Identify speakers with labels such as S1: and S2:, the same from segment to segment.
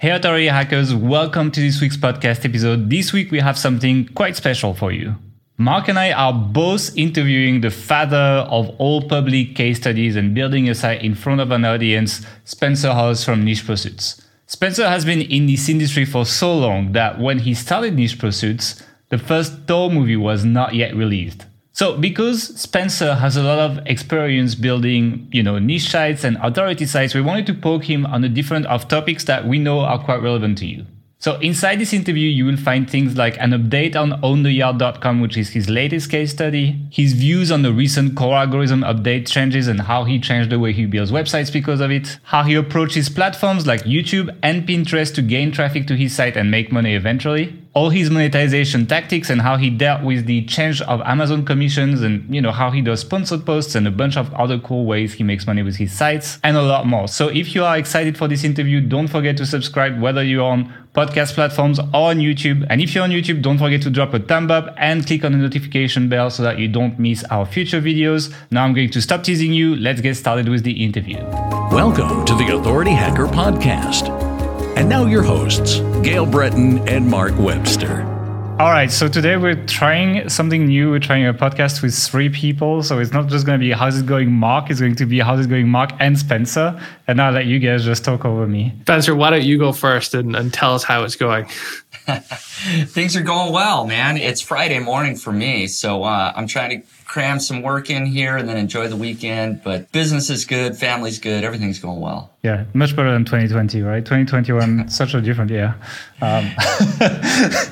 S1: Hey Authority Hackers, welcome to this week's podcast episode. This week we have something quite special for you. Mark and I are both interviewing the father of all public case studies and building a site in front of an audience, Spencer Haws from Niche Pursuits. Spencer has been in this industry for so long that when he started Niche Pursuits, the first Thor movie was not yet released. So because Spencer has a lot of experience building, you know, niche sites and authority sites, we wanted to poke him on a different of topics that we know are quite relevant to you. So inside this interview, you will find things like an update on owntheyard.com, which is his latest case study, his views on the recent core algorithm update changes and how he changed the way he builds websites because of it, how he approaches platforms like YouTube and Pinterest to gain traffic to his site and make money eventually, all his monetization tactics and how he dealt with the change of Amazon commissions and you know how he does sponsored posts and a bunch of other cool ways he makes money with his sites and a lot more. So if you are excited for this interview, don't forget to subscribe whether you're on podcast platforms or on YouTube. And if you're on YouTube, don't forget to drop a thumb up and click on the notification bell so that you don't miss our future videos. Now I'm going to stop teasing you. Let's get started with the interview.
S2: Welcome to the Authority Hacker Podcast. And now your hosts, Gael Breton and Mark Webster.
S1: All right, so today we're trying something new. We're trying a podcast with three people. So it's not just going to be how's it going, Mark. It's going to be how's it going, Mark and Spencer. And I'll let you guys just talk over me.
S3: Spencer, why don't you go first and, and tell us how it's going?
S4: Things are going well, man. It's Friday morning for me. So uh, I'm trying to cram some work in here and then enjoy the weekend. But business is good, family's good, everything's going well.
S1: Yeah, much better than 2020, right? 2021, such a different year. Um.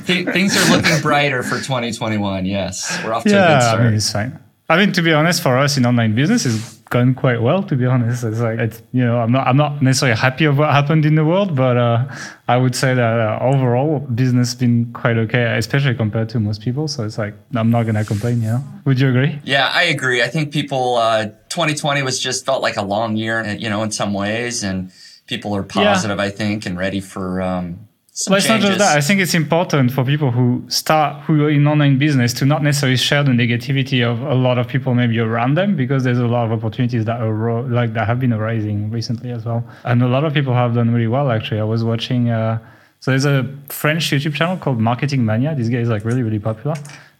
S4: Th- things are looking brighter for 2021. Yes, we're off to
S1: yeah,
S4: a good start.
S1: I mean, it's fine. I mean, to be honest, for us in online business, it's gone quite well. To be honest, it's like it's you know I'm not I'm not necessarily happy of what happened in the world, but uh, I would say that uh, overall business been quite okay, especially compared to most people. So it's like I'm not gonna complain. yeah would you agree?
S4: Yeah, I agree. I think people uh, 2020 was just felt like a long year, you know, in some ways, and people are positive, yeah. I think, and ready for. Um, some
S1: but it's
S4: changes.
S1: not just that. I think it's important for people who start, who are in online business, to not necessarily share the negativity of a lot of people maybe around them, because there's a lot of opportunities that are like that have been arising recently as well, and a lot of people have done really well. Actually, I was watching. Uh, so there's a French YouTube channel called Marketing Mania. This guy is like really, really popular.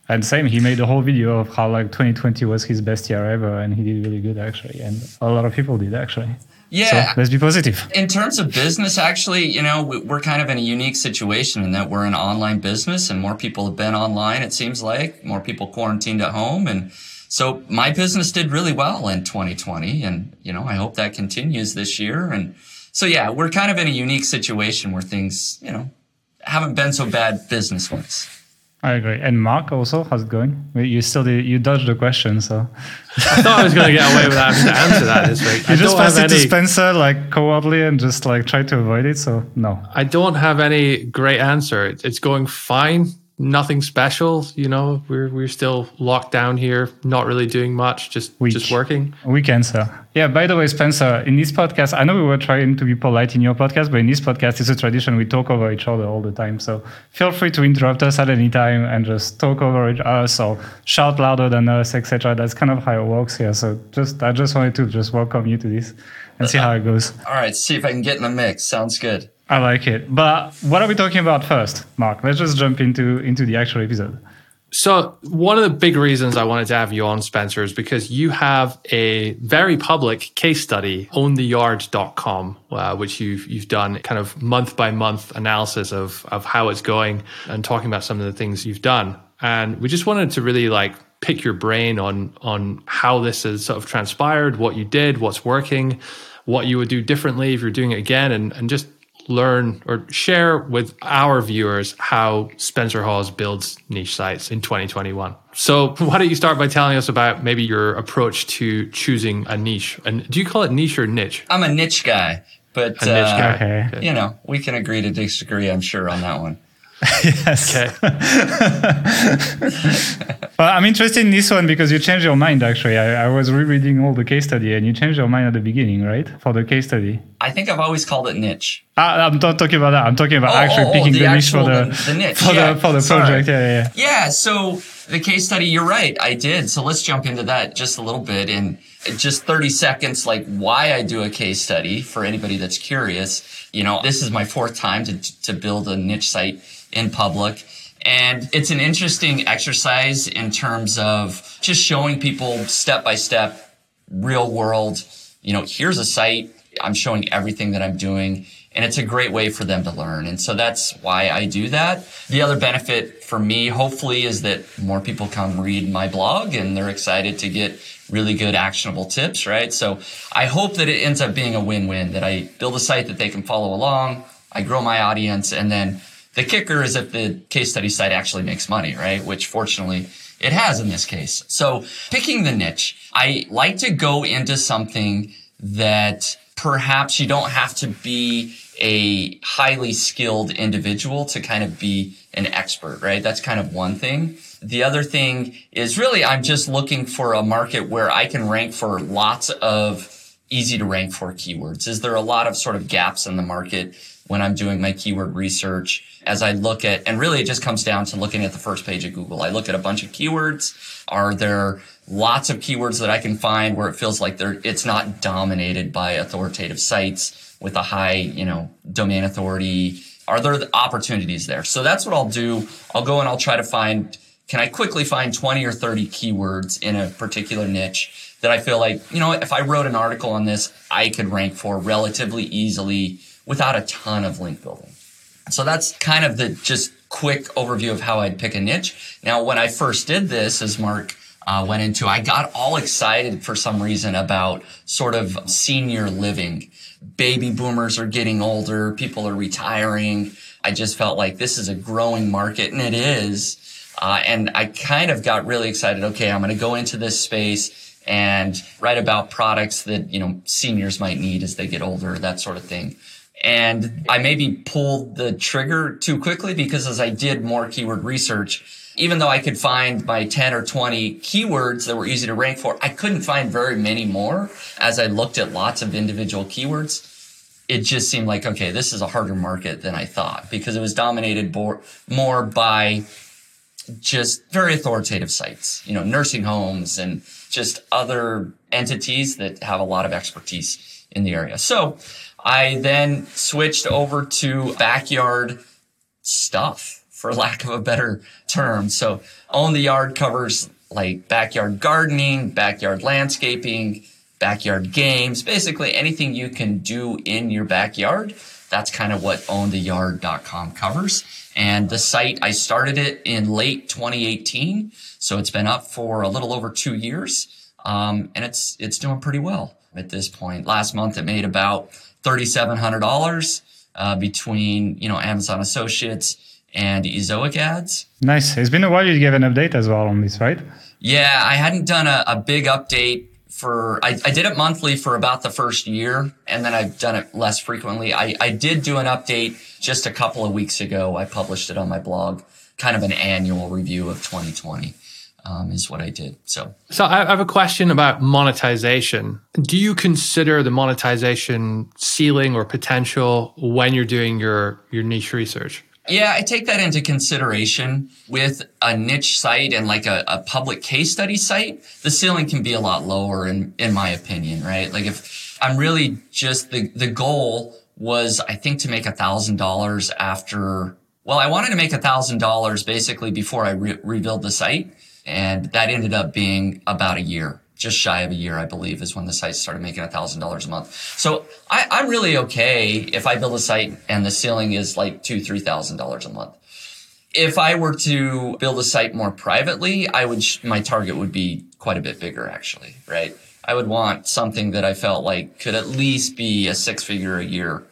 S1: And same, he made a whole video of how like 2020 was his best year ever, and he did really good actually, and a lot of people did actually.
S4: Yeah.
S1: So let's be positive.
S4: In terms of business, actually, you know, we're kind of in a unique situation in that we're an online business and more people have been online, it seems like. More people quarantined at home. And so my business did really well in 2020. And, you know, I hope that continues this year. And so, yeah, we're kind of in a unique situation where things, you know, haven't been so bad business wise.
S1: I agree. And Mark also, how's it going? You still did, you dodged the question, so
S3: I thought I was going to get away with having to answer that this week.
S1: You
S3: I
S1: just passed it any, to Spencer like cowardly and just like try to avoid it. So no,
S3: I don't have any great answer. It's going fine nothing special. You know, we're we're still locked down here, not really doing much, just Week. just working.
S1: Weekend, sir. Yeah. By the way, Spencer, in this podcast, I know we were trying to be polite in your podcast, but in this podcast, it's a tradition we talk over each other all the time. So feel free to interrupt us at any time and just talk over us or shout louder than us, etc. That's kind of how it works here. So just I just wanted to just welcome you to this and see uh, how it goes.
S4: All right, see if I can get in the mix. Sounds good.
S1: I like it. But what are we talking about first, Mark? Let's just jump into into the actual episode.
S3: So, one of the big reasons I wanted to have you on, Spencer, is because you have a very public case study, owntheyard.com, uh, which you've, you've done kind of month by month analysis of, of how it's going and talking about some of the things you've done. And we just wanted to really like pick your brain on, on how this has sort of transpired, what you did, what's working, what you would do differently if you're doing it again, and, and just learn or share with our viewers how Spencer Haws builds niche sites in 2021. So, why don't you start by telling us about maybe your approach to choosing a niche? And do you call it niche or niche?
S4: I'm a niche guy, but
S3: a niche uh, guy.
S4: Okay. you know, we can agree to disagree, I'm sure, on that one.
S1: Yes. Okay. well, I'm interested in this one because you changed your mind. Actually, I, I, was rereading all the case study, and you changed your mind at the beginning, right, for the case study.
S4: I think I've always called it niche.
S1: I, I'm not talking about that. I'm talking about oh, actually oh, oh picking the, the niche for the,
S4: the, the niche
S1: for
S4: yeah,
S1: the for the project. Yeah, yeah,
S4: yeah. Yeah. So the case study, you're right. I did. So let's jump into that just a little bit and just 30 seconds, like why I do a case study for anybody that's curious. You know, this is my fourth time to, to build a niche site in public. And it's an interesting exercise in terms of just showing people step by step, real world, you know, here's a site. I'm showing everything that I'm doing and it's a great way for them to learn. And so that's why I do that. The other benefit for me, hopefully, is that more people come read my blog and they're excited to get really good actionable tips, right? So I hope that it ends up being a win-win that I build a site that they can follow along. I grow my audience and then the kicker is if the case study site actually makes money, right? Which fortunately it has in this case. So picking the niche, I like to go into something that perhaps you don't have to be a highly skilled individual to kind of be an expert, right? That's kind of one thing. The other thing is really I'm just looking for a market where I can rank for lots of easy to rank for keywords. Is there a lot of sort of gaps in the market when I'm doing my keyword research as I look at, and really it just comes down to looking at the first page of Google. I look at a bunch of keywords. Are there lots of keywords that I can find where it feels like they're, it's not dominated by authoritative sites with a high, you know, domain authority? Are there opportunities there? So that's what I'll do. I'll go and I'll try to find, can I quickly find 20 or 30 keywords in a particular niche that I feel like, you know, if I wrote an article on this, I could rank for relatively easily without a ton of link building. So that's kind of the just quick overview of how I'd pick a niche. Now, when I first did this, as Mark uh, went into, I got all excited for some reason about sort of senior living. Baby boomers are getting older. People are retiring. I just felt like this is a growing market and it is. Uh, and I kind of got really excited. Okay, I'm going to go into this space and write about products that, you know, seniors might need as they get older, that sort of thing. And I maybe pulled the trigger too quickly because as I did more keyword research, even though I could find my 10 or 20 keywords that were easy to rank for, I couldn't find very many more as I looked at lots of individual keywords. It just seemed like, okay, this is a harder market than I thought because it was dominated more by just very authoritative sites, you know, nursing homes and just other entities that have a lot of expertise in the area. So I then switched over to backyard stuff, for lack of a better term. So own the yard covers like backyard gardening, backyard landscaping, backyard games, basically anything you can do in your backyard. That's kind of what owntheyard.com covers. And the site, I started it in late 2018. So it's been up for a little over two years. Um, and it's, it's doing pretty well at this point. Last month it made about $3,700 uh, between, you know, Amazon Associates and Ezoic ads.
S1: Nice. It's been a while you gave an update as well on this, right?
S4: Yeah, I hadn't done a, a big update for, I, I, did it monthly for about the first year and then I've done it less frequently. I, I did do an update just a couple of weeks ago. I published it on my blog, kind of an annual review of 2020 um, is what I did. So,
S3: so I have a question about monetization. Do you consider the monetization ceiling or potential when you're doing your your niche research?
S4: Yeah, I take that into consideration with a niche site and like a, a public case study site. The ceiling can be a lot lower in, in my opinion, right? Like if I'm really just the, the goal was, I think to make a thousand dollars after, well, I wanted to make a thousand dollars basically before I re- rebuild the site. And that ended up being about a year, just shy of a year, I believe, is when the site started making $1,000 a month. So I, am really okay if I build a site and the ceiling is like two, $3,000 a month. If I were to build a site more privately, I would, my target would be quite a bit bigger, actually, right? I would want something that I felt like could at least be a six figure a year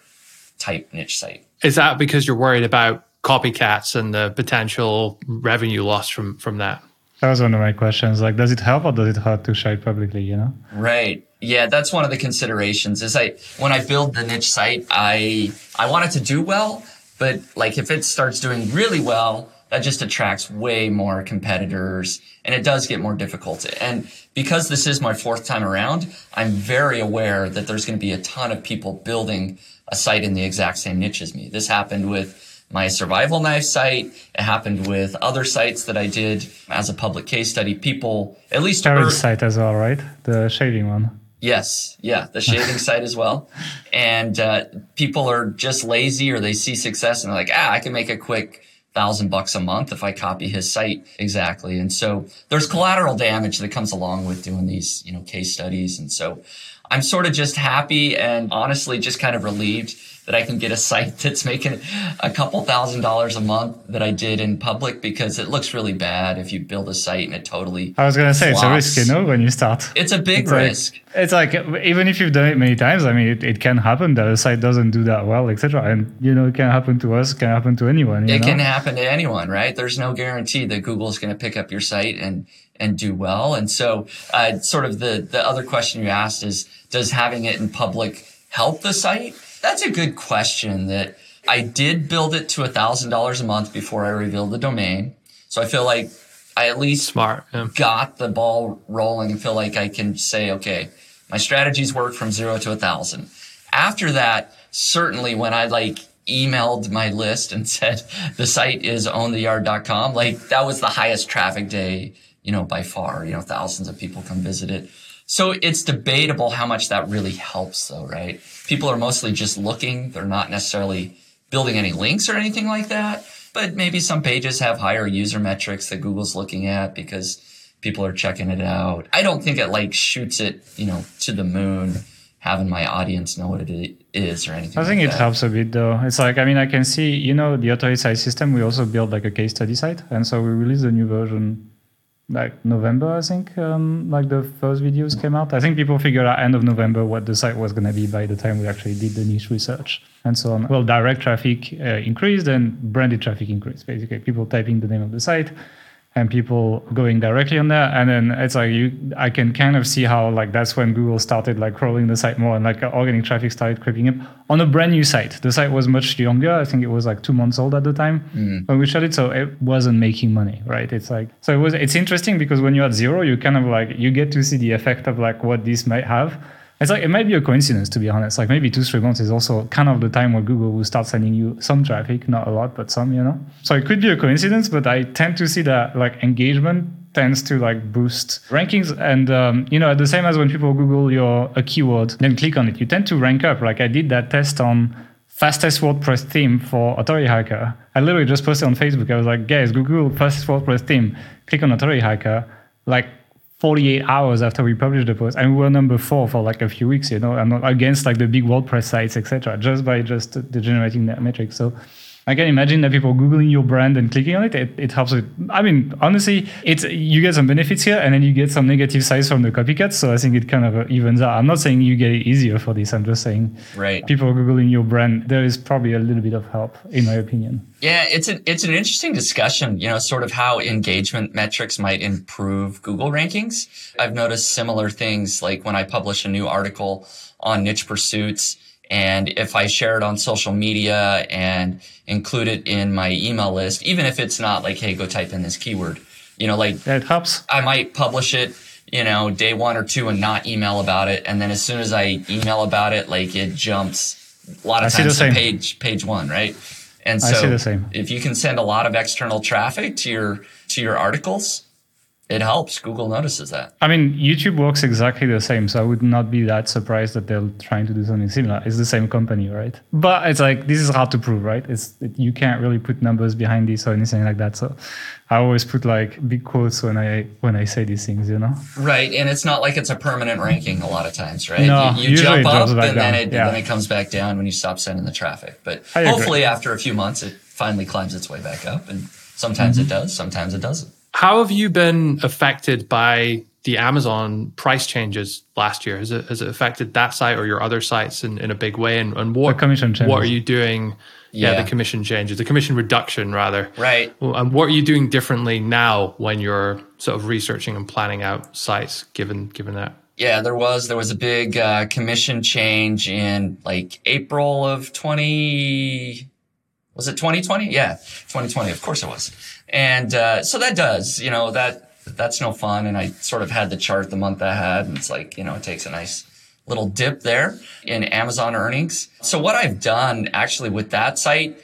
S4: type niche site.
S3: Is that because you're worried about copycats and the potential revenue loss from, from that?
S1: That was one of my questions. Like, does it help or does it hurt to share it publicly? You know?
S4: Right. Yeah, that's one of the considerations. Is I when I build the niche site, I I want it to do well, but like if it starts doing really well, that just attracts way more competitors, and it does get more difficult. And because this is my fourth time around, I'm very aware that there's going to be a ton of people building a site in the exact same niche as me. This happened with my survival knife site. It happened with other sites that I did as a public case study. People, at least
S1: Terry's site as well, right? The shaving one.
S4: Yes, yeah, the shaving site as well. And uh, people are just lazy or they see success and they're like, ah, I can make a quick thousand bucks a month if I copy his site exactly. And so there's collateral damage that comes along with doing these, you know, case studies. And so I'm sort of just happy and honestly just kind of relieved that I can get a site that's making a couple thousand dollars a month that I did in public because it looks really bad if you build a site and it totally.
S1: I was gonna say
S4: flops.
S1: it's a risk, you know, when you start.
S4: It's a big
S1: it's
S4: risk.
S1: Like, it's like even if you've done it many times, I mean, it, it can happen that a site doesn't do that well, etc. And you know, it can happen to us, it can happen to anyone.
S4: it
S1: know?
S4: can happen to anyone, right? There's no guarantee that Google's going to pick up your site and and do well. And so, uh, sort of the the other question you asked is, does having it in public help the site? That's a good question that I did build it to a thousand dollars a month before I revealed the domain. So I feel like I at least
S3: smart yeah.
S4: got the ball rolling and feel like I can say, okay, my strategies work from zero to a thousand. After that, certainly when I like emailed my list and said the site is owntheyard.com, like that was the highest traffic day, you know, by far, you know, thousands of people come visit it. So it's debatable how much that really helps though, right? People are mostly just looking. They're not necessarily building any links or anything like that. But maybe some pages have higher user metrics that Google's looking at because people are checking it out. I don't think it like shoots it, you know, to the moon having my audience know what it is or anything.
S1: I think
S4: like
S1: it
S4: that.
S1: helps a bit though. It's like I mean I can see you know the auto site system. We also built like a case study site, and so we released a new version like November, I think, um, like the first videos came out. I think people figured out end of November what the site was going to be by the time we actually did the niche research and so on. Well, direct traffic uh, increased and branded traffic increased. Basically, people typing the name of the site and people going directly on there. And then it's like you, I can kind of see how like that's when Google started like crawling the site more and like organic traffic started creeping up on a brand new site. The site was much younger. I think it was like two months old at the time
S4: Mm.
S1: when we shot it, so it wasn't making money, right? It's like so it was. It's interesting because when you're at zero, you kind of like you get to see the effect of like what this might have. It's like it might be a coincidence to be honest. Like maybe two three months is also kind of the time where Google will start sending you some traffic, not a lot, but some, you know. So it could be a coincidence, but I tend to see that like engagement tends to like boost rankings. And um, you know the same as when people google your a keyword then click on it. You tend to rank up. Like i did that test on fastest wordpress theme for authority hacker i literally just posted on facebook. I was like guys google fastest wordpress theme. Click on authority hacker like 48 hours after we published the post and we were number four for like a few weeks you know and against like the big wordpress sites etc just by just generating that metric. So I can imagine that people googling your brand and clicking on it, it, it helps it. I mean, honestly, it's you get some benefits here, and then you get some negative sides from the copycats. So I think it kind of evens out. I'm not saying you get it easier for this. I'm just saying,
S4: Right.
S1: People googling your brand, there is probably a little bit of help, in my opinion.
S4: Yeah, it's an it's an interesting discussion, you know, sort of how engagement metrics might improve Google rankings. I've noticed similar things like when I publish a new article on niche pursuits and if I share it on social media and include it in my email list, even if it's not like, hey, go type in this keyword, you know, like
S1: it helps.
S4: I might publish it, you know, day one or two and not email about it. And then as soon as I email about it, like it jumps a lot of
S1: I
S4: times to page page one, right? And so
S1: see the same.
S4: if you can send a lot of external traffic to your to your articles, it helps. Google notices that.
S1: I mean, YouTube works exactly the same, so I would not be that surprised that they're trying to do something similar. It's the same company, right? But it's like this is hard to prove, right? It's it, you can't really put numbers behind this or anything like that. So I always put like big quotes when I when I say these things, you know.
S4: Right. And it's not like it's a permanent ranking a lot of times, right?
S1: No,
S4: you, you jump up and then it
S1: Yeah.
S4: then it comes back down when you stop sending the traffic. But hopefully after a few months it finally climbs its way back up and sometimes
S1: Mm-hmm.
S4: it does, sometimes it doesn't.
S3: How have you been affected by the Amazon price changes last year? Has it has it affected that site or your other sites in, in a big way? And, and what
S1: commission
S3: what are you doing? Yeah.
S4: Yeah.
S3: the commission changes, the commission reduction rather.
S4: Right.
S3: And what are you doing differently now when you're sort of researching and planning out sites given given that?
S4: Yeah, there was there was a big uh, commission change in like April of twenty. Was it twenty twenty? Yeah, twenty twenty. Of course it was. And uh, so that does, you know, that that's no fun. And I sort of had the chart the month I had, and it's like, you know, it takes a nice little dip there in Amazon earnings. So what I've done actually with that site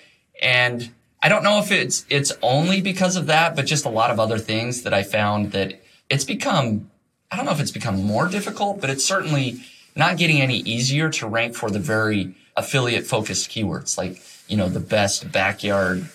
S4: And I don't know if it's, it's only because of that, but just a lot of other things that I found that it's become, I don't know if it's become more difficult, but it's certainly not getting any easier to rank for the very affiliate focused keywords like, you know, the best backyard,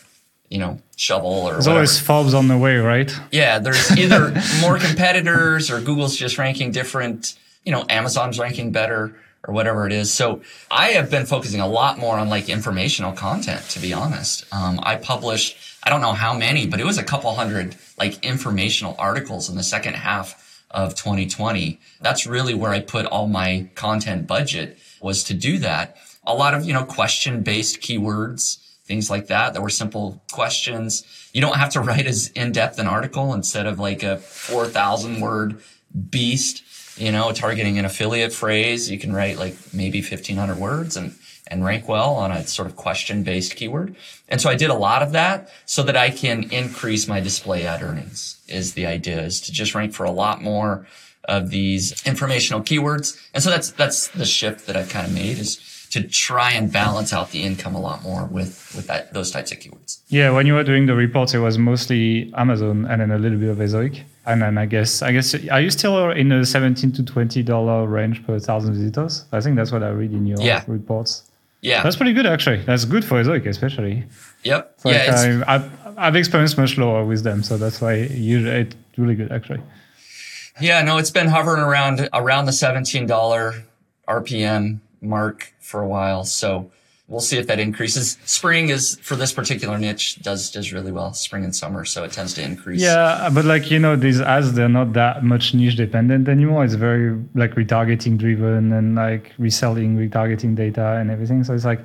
S4: you know, shovel or
S1: There's
S4: whatever.
S1: always fobs on the way, right?
S4: Yeah, there's either more competitors or Google's just ranking different, you know, Amazon's ranking better or whatever it is. So I have been focusing a lot more on like informational content, to be honest. Um, I published, I don't know how many, but it was a couple hundred like informational articles in the second half of 2020. That's really where I put all my content budget was to do that. A lot of, you know, question based keywords, things like that, that were simple questions. You don't have to write as in-depth an article instead of like a 4,000 word beast, you know, targeting an affiliate phrase. You can write like maybe 1500 words and, and rank well on a sort of question based keyword. And so I did a lot of that so that I can increase my display ad earnings is the idea is to just rank for a lot more of these informational keywords. And so that's, that's the shift that I've kind of made is to try and balance out the income a lot more with, with that, those types of keywords.
S1: Yeah, when you were doing the reports, it was mostly Amazon and then a little bit of Ezoic. And then I guess, I guess, are you still in the 17 to 20 dollar range per thousand visitors? I think that's what I read in your
S4: Yeah.
S1: reports.
S4: Yeah.
S1: That's pretty good, actually. That's good for Ezoic, especially.
S4: yep. Yeah.
S1: I, I've, I've experienced much lower with them, so that's why usually it's really good, actually.
S4: Yeah, no, it's been hovering around around the seventeen dollar RPM mark for a while. So we'll see if that increases. Spring is for this particular niche does does really well. Spring and summer, so it tends to increase.
S1: Yeah, but like you know, these ads they're not that much niche dependent anymore. It's very like retargeting driven and like reselling retargeting data and everything. So it's like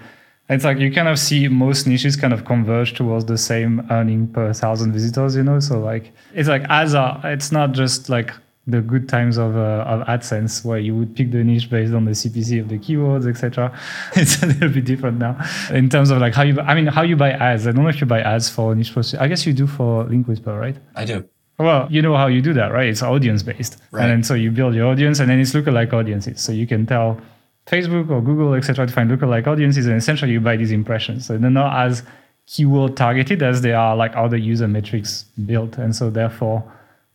S1: it's like you kind of see most niches kind of converge towards the same earning per thousand visitors. You know, so like it's like ads are. It's not just like the good times of uh, of AdSense where you would pick the niche based on the CPC of the keywords, etc. It's a little bit different now in terms of like how you. I mean, how you buy ads. I don't know if you buy ads for niche. post- I guess you do for Link Whisper, right?
S4: I do.
S1: Well, you know how you do that, right? It's audience based,
S4: Right.
S1: and then so you build your audience, and then it's lookalike audiences. So you can tell Facebook or Google, etc., to find lookalike audiences, and essentially you buy these impressions. So they're not as keyword targeted as they are like other user metrics built, and so therefore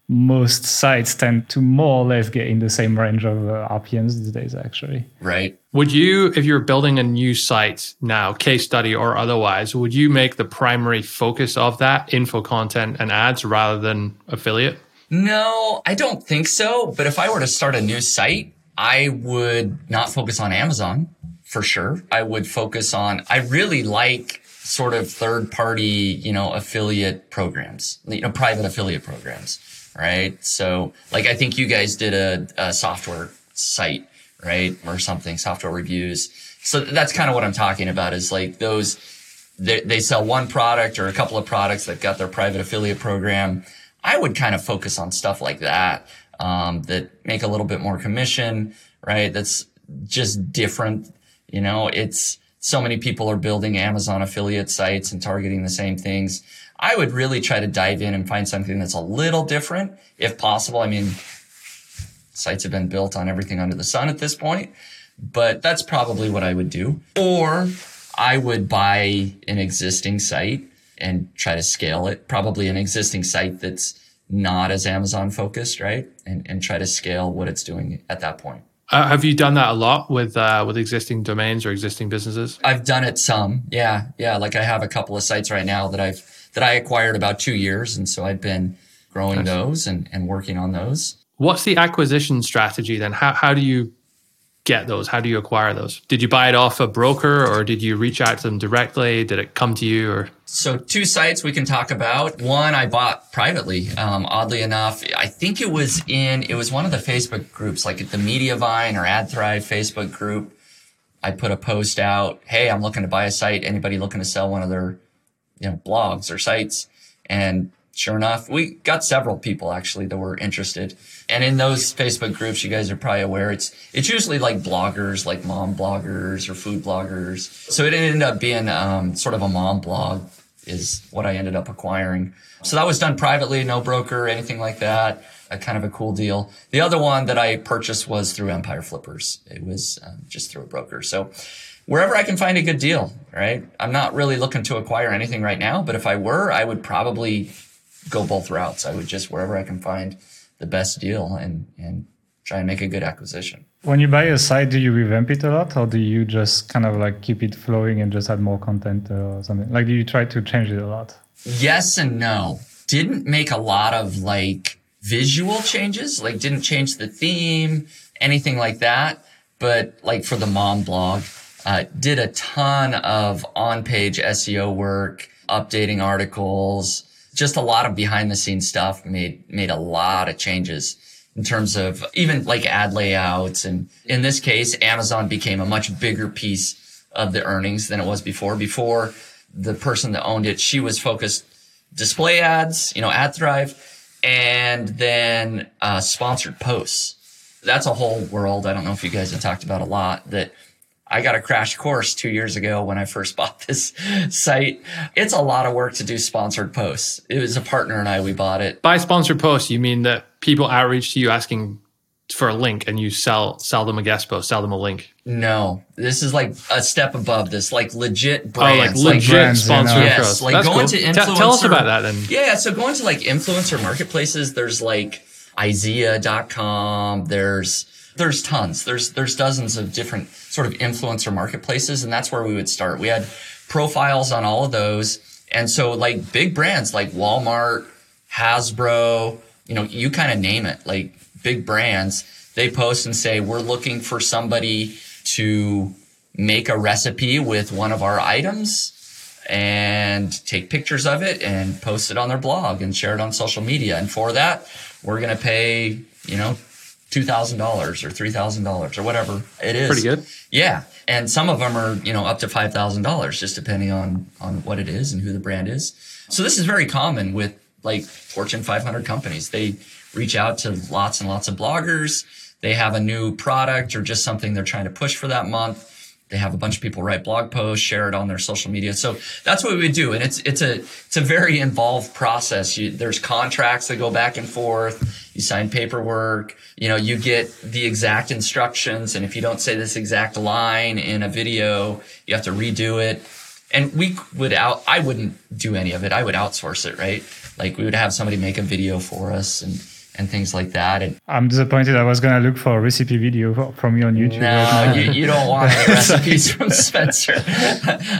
S1: most sites tend to more or less get in the same range of uh, RPMs these days, actually.
S4: Right.
S3: Would you, if you're building a new site now, case study or otherwise, would you make the primary focus of that info content and ads rather than affiliate?
S4: No, I don't think so. But if I were to start a new site, I would not focus on Amazon for sure. I would focus on, I really like sort of third party, you know, affiliate programs, you know, private affiliate programs, right? So like, I think you guys did a, a software site, right? Or something, software reviews. So that's kind of what I'm talking about is like those, they, they sell one product or a couple of products. They've got their private affiliate program. I would kind of focus on stuff like that, um, that make a little bit more commission, right? That's just different. You know, it's so many people are building Amazon affiliate sites and targeting the same things. I would really try to dive in and find something that's a little different if possible. I mean, sites have been built on everything under the sun at this point, but that's probably what I would do. Or I would buy an existing site and try to scale it, probably an existing site that's not as Amazon focused, right? And, and try to scale what it's doing at that point.
S3: Uh, have you done that a lot with uh, with existing domains or existing businesses?
S4: I've done it some. Yeah. Yeah. Like I have a couple of sites right now that I've, that I acquired about two years. And so I've been growing those and, and working on those.
S3: What's the acquisition strategy then? How how do you get those? How do you acquire those? Did you buy it off a broker or did you reach out to them directly? Did it come to you or
S4: So two sites we can talk about. One I bought privately. Um, oddly enough, I think it was in it was one of the Facebook groups, like the Mediavine or AdThrive Facebook group. I put a post out, "Hey, I'm looking to buy a site. Anybody looking to sell one of their, you know, blogs or sites?" And sure enough, we got several people actually that were interested. And in those Facebook groups, you guys are probably aware, it's it's usually like bloggers, like mom bloggers or food bloggers. So it ended up being um, sort of a mom blog is what I ended up acquiring. So that was done privately, no broker, anything like that. A kind of a cool deal. The other one that I purchased was through Empire Flippers. It was um, just through a broker. So wherever I can find a good deal, right? I'm not really looking to acquire anything right now, but if I were, I would probably go both routes. I would just wherever I can find the best deal and, and try and make a good acquisition.
S1: When you buy a site, do you revamp it a lot or do you just kind of like keep it flowing and just add more content or something? Like, do you try to change it a lot?
S4: Yes and no. Didn't make a lot of like visual changes, like didn't change the theme, anything like that. But like for the mom blog, uh, did a ton of on-page SEO work, updating articles, just a lot of behind the scenes stuff. Made made a lot of changes in terms of even like ad layouts. And in this case, Amazon became a much bigger piece of the earnings than it was before. Before the person that owned it, she was focused display ads, you know, AdThrive, and then uh, sponsored posts. That's a whole world. I don't know if you guys have talked about a lot that I got a crash course two years ago when I first bought this site. It's a lot of work to do sponsored posts. It was a partner and I, we bought it.
S3: By sponsored posts, you mean that people outreach to you asking for a link and you sell sell them a guest post, sell them a link.
S4: No, this is like a step above this, like legit oh, brands,
S3: oh, like legit
S1: brands,
S3: sponsored
S1: you know.
S4: yes, like
S3: That's
S4: going
S3: cool.
S4: to
S3: Te-
S4: influencer.
S3: tell us about that then.
S4: Yeah, so going to like influencer marketplaces, there's like IZEA.com, there's there's tons. There's there's dozens of different sort of influencer marketplaces, and that's where we would start. We had profiles on all of those. And so like big brands like Walmart, Hasbro, you know, you kind of name it, like big brands, they post and say, we're looking for somebody to make a recipe with one of our items and take pictures of it and post it on their blog and share it on social media. And for that, we're going to pay, you know, $2,000 or $3,000 or whatever it is.
S3: Pretty good.
S4: Yeah. And some of them are, you know, up to $5,000 just depending on, on what it is and who the brand is. So this is very common with like Fortune 500 companies. They reach out to lots and lots of bloggers. They have a new product or just something they're trying to push for that month. They have a bunch of people write blog posts, share it on their social media. So that's what we would do. And it's, it's a, it's a very involved process. You, there's contracts that go back and forth. You sign paperwork. You know, you get the exact instructions. And if you don't say this exact line in a video, you have to redo it. And we would out, I wouldn't do any of it. I would outsource it, right? Like we would have somebody make a video for us and, and things like that. And
S1: I'm disappointed. I was gonna look for a recipe video from you on YouTube.
S4: no,
S1: right
S4: you, you don't want recipes from Spencer.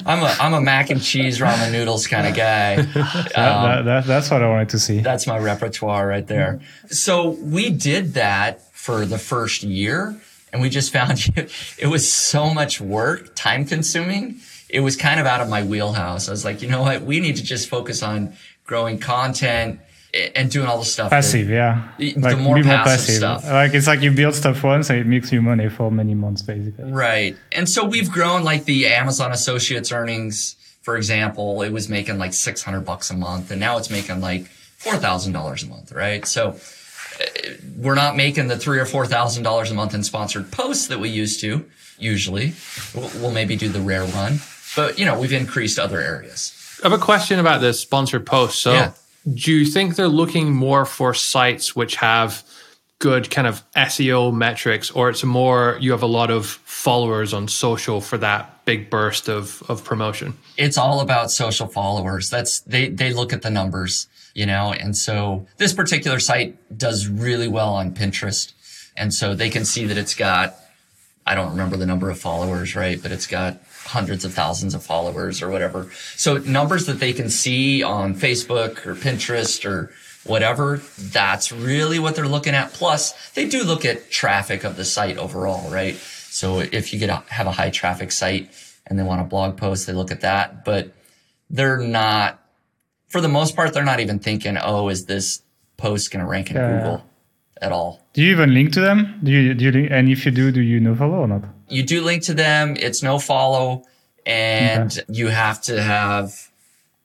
S4: I'm a I'm a mac and cheese ramen noodles kind of guy.
S1: That- um, that- that- that's what I wanted to see.
S4: That's my repertoire right there. So we did that for the first year and we just found it was so much work, time consuming. It was kind of out of my wheelhouse. I was like, you know what? We need to just focus on growing content and doing all the stuff.
S1: Passive, yeah.
S4: The- the more passive stuff.
S1: Like it's like you build stuff once and it makes you money for many months, basically.
S4: Right. And so we've grown like the Amazon Associates earnings, for example, it was making like 600 bucks a month and now it's making like $4,000 a month, right? So uh, we're not making the three or $4,000 a month in sponsored posts that we used to usually. We'll, we'll maybe do the rare one, but you know, we've increased other areas.
S3: I have a question about the sponsored posts. So,
S4: Yeah.
S3: Do you think they're looking more for sites which have good kind of SEO metrics, or it's more you have a lot of followers on social for that big burst of of promotion?
S4: it's all about social followers. That's they they look at the numbers, you know, and so this particular site does really well on Pinterest. And so they can see that it's got I don't remember the number of followers, right? But it's got hundreds of thousands of followers or whatever. So numbers that they can see on Facebook or Pinterest or whatever, that's really what they're looking at. Plus, they do look at traffic of the site overall, right? So if you get a, have a high traffic site and they want a blog post, they look at that, but they're not, for the most part, they're not even thinking, oh, is this post going to rank in
S1: Yeah.
S4: Google at all?
S1: Do you even link to them? Do you do you link, and if you do, do you no follow or not?
S4: you do link to them. It's no follow and you have to have,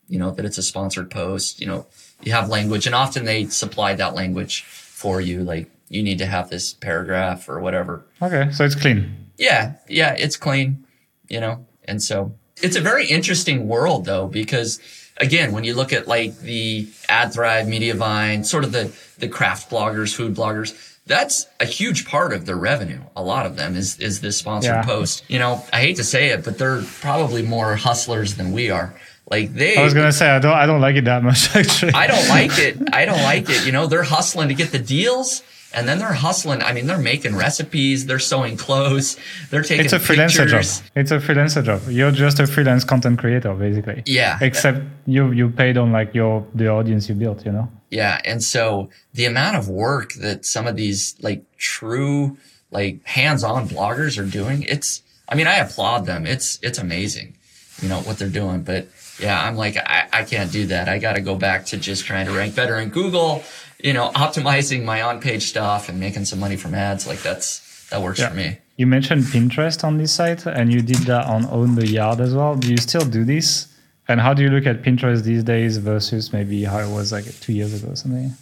S4: you know, that it's a sponsored post, you know, you have language and often they supply that language for you. Like you need to have this paragraph or whatever.
S1: Okay, so it's clean.
S4: Yeah. Yeah. It's clean, you know, and so it's a very interesting world though, because again, when you look at like the AdThrive, Mediavine, sort of the, the craft bloggers, food bloggers, that's a huge part of their revenue. A lot of them is is this sponsored
S1: Yeah.
S4: post. You know, I hate to say it, but they're probably more hustlers than we are. Like they
S1: I was gonna say I don't I don't like it that much actually.
S4: I don't like it. I don't like it. You know, they're hustling to get the deals and then they're hustling. I mean, they're making recipes, they're sewing clothes, they're taking
S1: It's a freelancer
S4: pictures.
S1: job. It's a freelancer job. You're just a freelance content creator, basically.
S4: Yeah.
S1: Except you you paid on like your the audience you built. You know.
S4: Yeah. And so the amount of work that some of these like true, like hands-on bloggers are doing, it's, I mean, I applaud them. It's, it's amazing, you know, what they're doing. But yeah, I'm like, I, I can't do that. I got to go back to just trying to rank better in Google, you know, optimizing my on-page stuff and making some money from ads. Like that's, that works for me.
S1: You mentioned Pinterest on this site, and you did that on Own the Yard as well. Do you still do this? And how do you look at Pinterest these days versus maybe how it was like two years ago or something?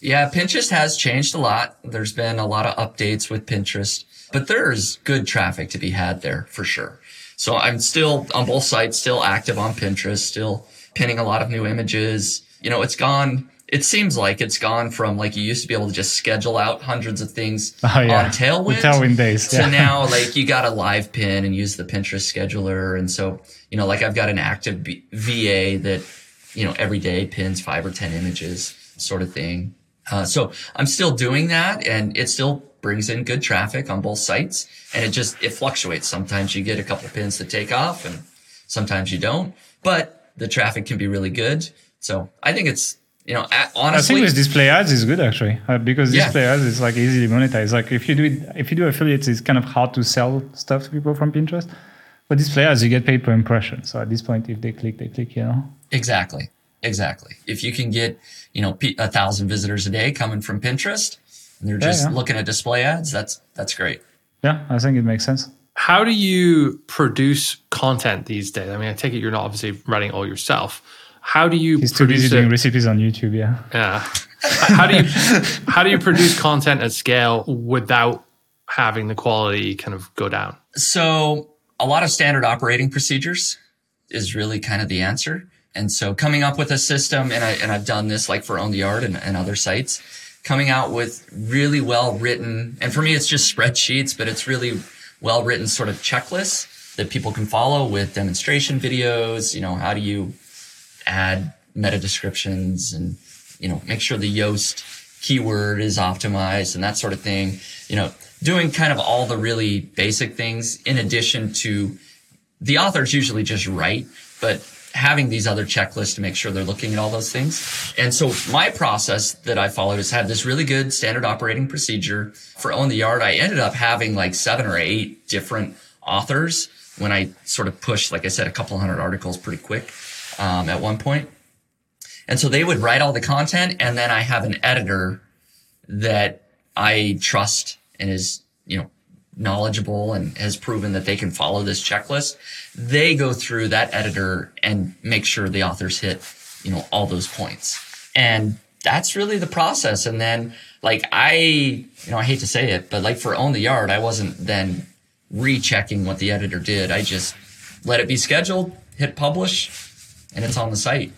S4: Yeah, Pinterest has changed a lot. There's been a lot of updates with Pinterest, but there's good traffic to be had there for sure. So I'm still on both sides, still active on Pinterest, still pinning a lot of new images. You know, it's gone, it seems like it's gone from like you used to be able to just schedule out hundreds of things
S1: Oh, yeah.
S4: on Tailwind.
S1: The Tailwind days,
S4: To now, like you got a live pin and use the Pinterest scheduler. And so, you know, like I've got an active B- VA that, you know, every day pins five or 10 images sort of thing. Uh, so I'm still doing that and it still brings in good traffic on both sites and it just, it fluctuates. Sometimes you get a couple pins to take off and sometimes you don't, but the traffic can be really good. So I think it's, you know, a-
S1: I
S4: honestly,
S1: think with display ads is good actually uh, because
S4: Yeah.
S1: display ads is like easily monetized. Like if you do it, if you do affiliates, it's kind of hard to sell stuff to people from Pinterest. But display ads, you get paid per impression. So at this point, if they click, they click. You know.
S4: Exactly. Exactly. If you can get, you know, a thousand visitors a day coming from Pinterest and they're
S1: Yeah,
S4: just
S1: yeah.
S4: looking at display ads, that's, that's great.
S1: Yeah, I think it makes sense.
S3: How do you produce content these days? I mean, I take it you're not obviously writing all yourself. How do you
S1: He's too busy doing recipes on YouTube. Yeah.
S3: Yeah. how do you how do you produce content at scale without having the quality kind of go down?
S4: So a lot of standard operating procedures is really kind of the answer. And so coming up with a system, and I, and I've done this like for Own the Yard and, and other sites, coming out with really well written, and for me, it's just spreadsheets, but it's really well written sort of checklists that people can follow with demonstration videos. You know, how do you add meta descriptions and, you know, make sure the Yoast keyword is optimized and that sort of thing. You know, doing kind of all the really basic things in addition to the authors usually just write, but having these other checklists to make sure they're looking at all those things. And so my process that I followed is had this really good standard operating procedure for Own the Yard. I ended up having like seven or eight different authors when I sort of pushed, like I said, a couple hundred articles pretty quick um, at one point. And so they would write all the content and then I have an editor that I trust and is, you know, knowledgeable and has proven that they can follow this checklist. They go through that editor and make sure the authors hit, you know, all those points. And that's really the process. And then like I, you know, I hate to say it, but like for Own the Yard, I wasn't then rechecking what the editor did. I just let it be scheduled, hit publish, and it's on the site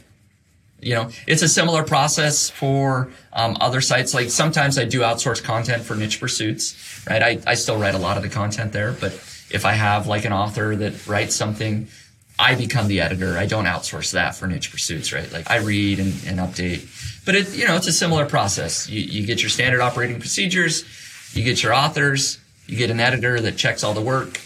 S4: you know, it's a similar process for um, other sites. Like sometimes I do outsource content for niche pursuits, right? I, I still write a lot of the content there, but if I have like an author that writes something, I become the editor. I don't outsource that for niche pursuits, right? Like I read and, and update, but it, you know, it's a similar process. You, you get your standard operating procedures, you get your authors, you get an editor that checks all the work.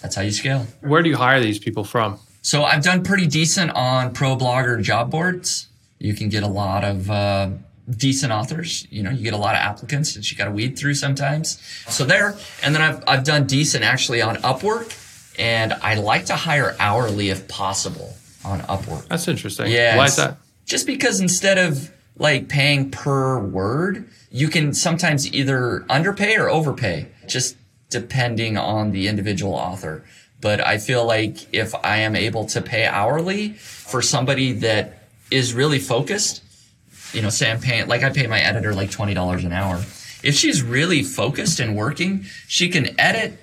S4: That's how you scale.
S3: Where do you hire these people from?
S4: So I've done pretty decent on pro blogger job boards. You can get a lot of uh, decent authors. You know, you get a lot of applicants that you got to weed through sometimes. So there, and then I've I've done decent actually on Upwork, and I like to hire hourly if possible on Upwork.
S3: That's interesting.
S4: Yeah.
S3: Why is that?
S4: Just because instead of like paying per word, you can sometimes either underpay or overpay, just depending on the individual author. But I feel like if I am able to pay hourly for somebody that is really focused, you know, say I'm paying, like I pay my editor like $20 an hour. If she's really focused and working, she can edit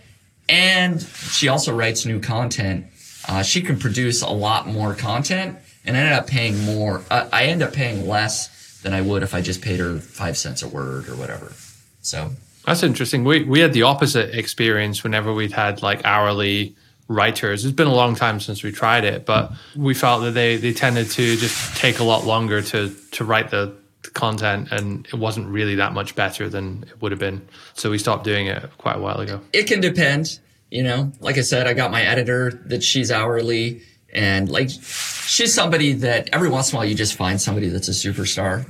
S4: and she also writes new content. Uh, she can produce a lot more content and I ended up paying more. Uh, I end up paying less than I would if I just paid her five cents a word or whatever. So
S3: That's interesting. We we had the opposite experience whenever we'd had like hourly writers. It's been a long time since we tried it, but we felt that they they tended to just take a lot longer to to write the, content and it wasn't really that much better than it would have been. So we stopped doing it quite a while ago.
S4: it can depend. You know, like I said, I got my editor that she's hourly and like she's somebody that every once in a while you just find somebody that's a superstar.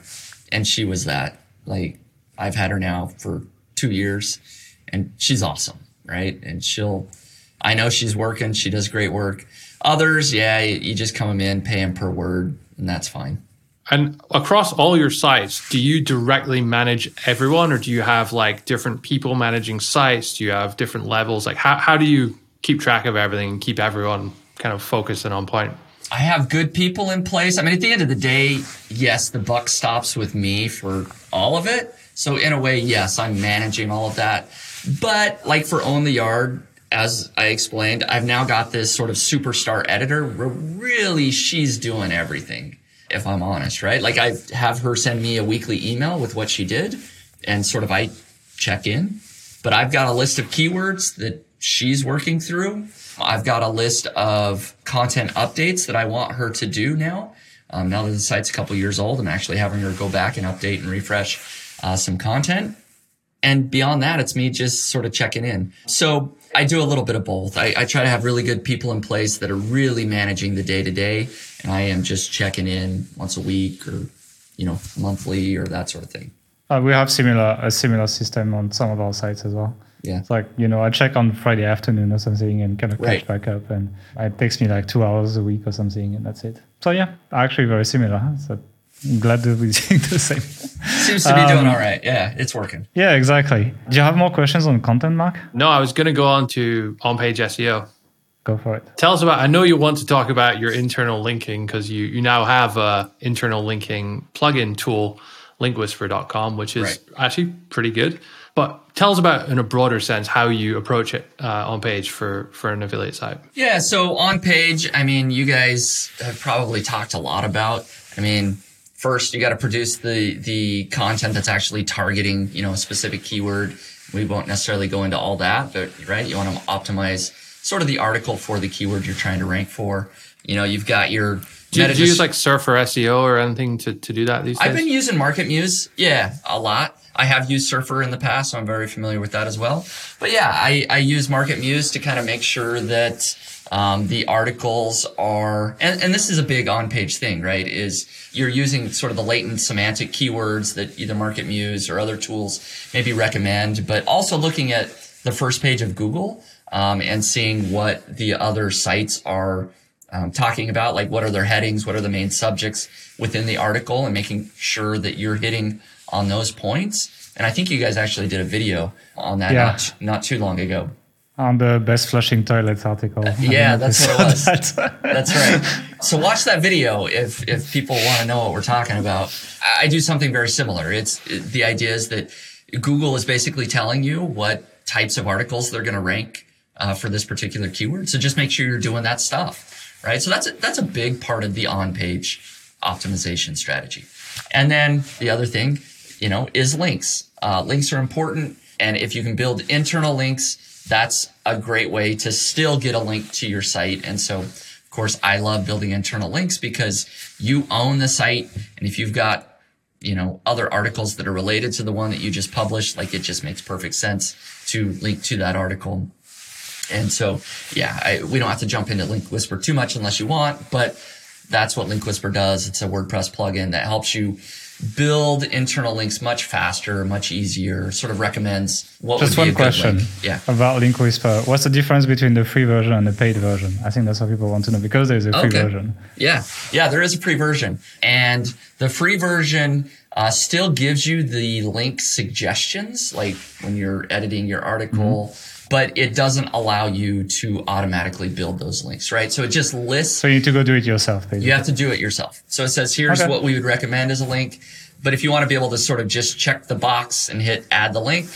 S4: And she was that. Like I've had her now for two years and she's awesome. Right. And she'll, I know she's working. She does great work. Others, yeah, you, you just come in, pay them per word and that's fine.
S3: And across all your sites, do you directly manage everyone or do you have like different people managing sites? Do you have different levels? Like how, how do you keep track of everything and keep everyone kind of focused and on point?
S4: I have good people in place. I mean, at the end of the day, yes, the buck stops with me for all of it. So in a way, yes, I'm managing all of that. But like for Own the Yard, as I explained, I've now got this sort of superstar editor where really she's doing everything, if I'm honest, right? Like I have her send me a weekly email with what she did and sort of I check in. But I've got a list of keywords that she's working through. I've got a list of content updates that I want her to do now. Um, now that the site's a couple years old, I'm actually having her go back and update and refresh uh, some content. And beyond that, it's me just sort of checking in. So I do a little bit of both. I, I try to have really good people in place that are really managing the day to day. And I am just checking in once a week or, you know, monthly or that sort of thing.
S1: Uh, we have similar a similar system on some of our sites as well.
S4: Yeah.
S1: It's like you know I check on Friday afternoon or something and kind of
S4: Right.
S1: catch back up, and it takes me like two hours a week or something, and that's it. So yeah, actually very similar. So I'm glad that we're doing the same.
S4: Seems to be doing all right. Yeah, it's working.
S1: Yeah, exactly. Do you have more questions on content, Mark?
S3: No, I was going to go on to on page SEO.
S1: Go for it.
S3: Tell us about. I know you want to talk about your internal linking because you you now have a internal linking plugin tool, linkwhisper.com, which is
S4: Right.
S3: actually pretty good. But tell us about, in a broader sense, how you approach it uh, on page for for an affiliate site.
S4: Yeah, so on page, I mean, you guys have probably talked a lot about. I mean, first you got to produce the the content that's actually targeting, you know, a specific keyword. We won't necessarily go into all that, but right, you want to optimize sort of the article for the keyword you're trying to rank for. You know, you've got your
S3: Do you, do you use like Surfer SEO or anything to, to do that these days?
S4: I've been using MarketMuse, yeah, a lot. I have used Surfer in the past, so I'm very familiar with that as well. But yeah, I, I use MarketMuse to kind of make sure that um, the articles are, and, and this is a big on-page thing, right? Is you're using sort of the latent semantic keywords that either MarketMuse or other tools maybe recommend, but also looking at the first page of Google um, and seeing what the other sites are um, talking about, like what are their headings, what are the main subjects within the article, and making sure that you're hitting on those points. And I think you guys actually did a video on that
S1: Yeah.
S4: not, not too long ago.
S1: On the best flushing toilets article.
S4: Yeah, that's what it was.
S1: that.
S4: That's right. So watch that video if if people want to know what we're talking about. I do something very similar. It's it- the idea is that Google is basically telling you what types of articles they're going to rank uh, for this particular keyword. So just make sure you're doing that stuff, right? So that's a, that's a big part of the on-page optimization strategy. And then the other thing, you know, is links. Uh, links are important, and if you can build internal links, that's a great way to still get a link to your site. And so, of course, I love building internal links because you own the site, and if you've got you know, other articles that are related to the one that you just published, like it just makes perfect sense to link to that article. And so, yeah, I, we don't have to jump into Link Whisper too much unless you want, but that's what Link Whisper does. It's a WordPress plugin that helps you build internal links much faster, much easier, sort of recommends what
S1: Just
S4: would be
S1: one
S4: a good
S1: question.
S4: Yeah.
S1: about Link Whisper. What's the difference between the free version and the paid version? I think that's what people want to know because there's a free
S4: Okay.
S1: version.
S4: Yeah. Yeah, there is a free version. And the free version uh, still gives you the link suggestions, like when you're editing your article, but it doesn't allow you to automatically build those links, right? So it just lists
S1: So you need to go do it yourself, basically.
S4: you have to do it yourself. So it says, here's
S1: Okay.
S4: what we would recommend as a link. But if you want to be able to sort of just check the box and hit add the link,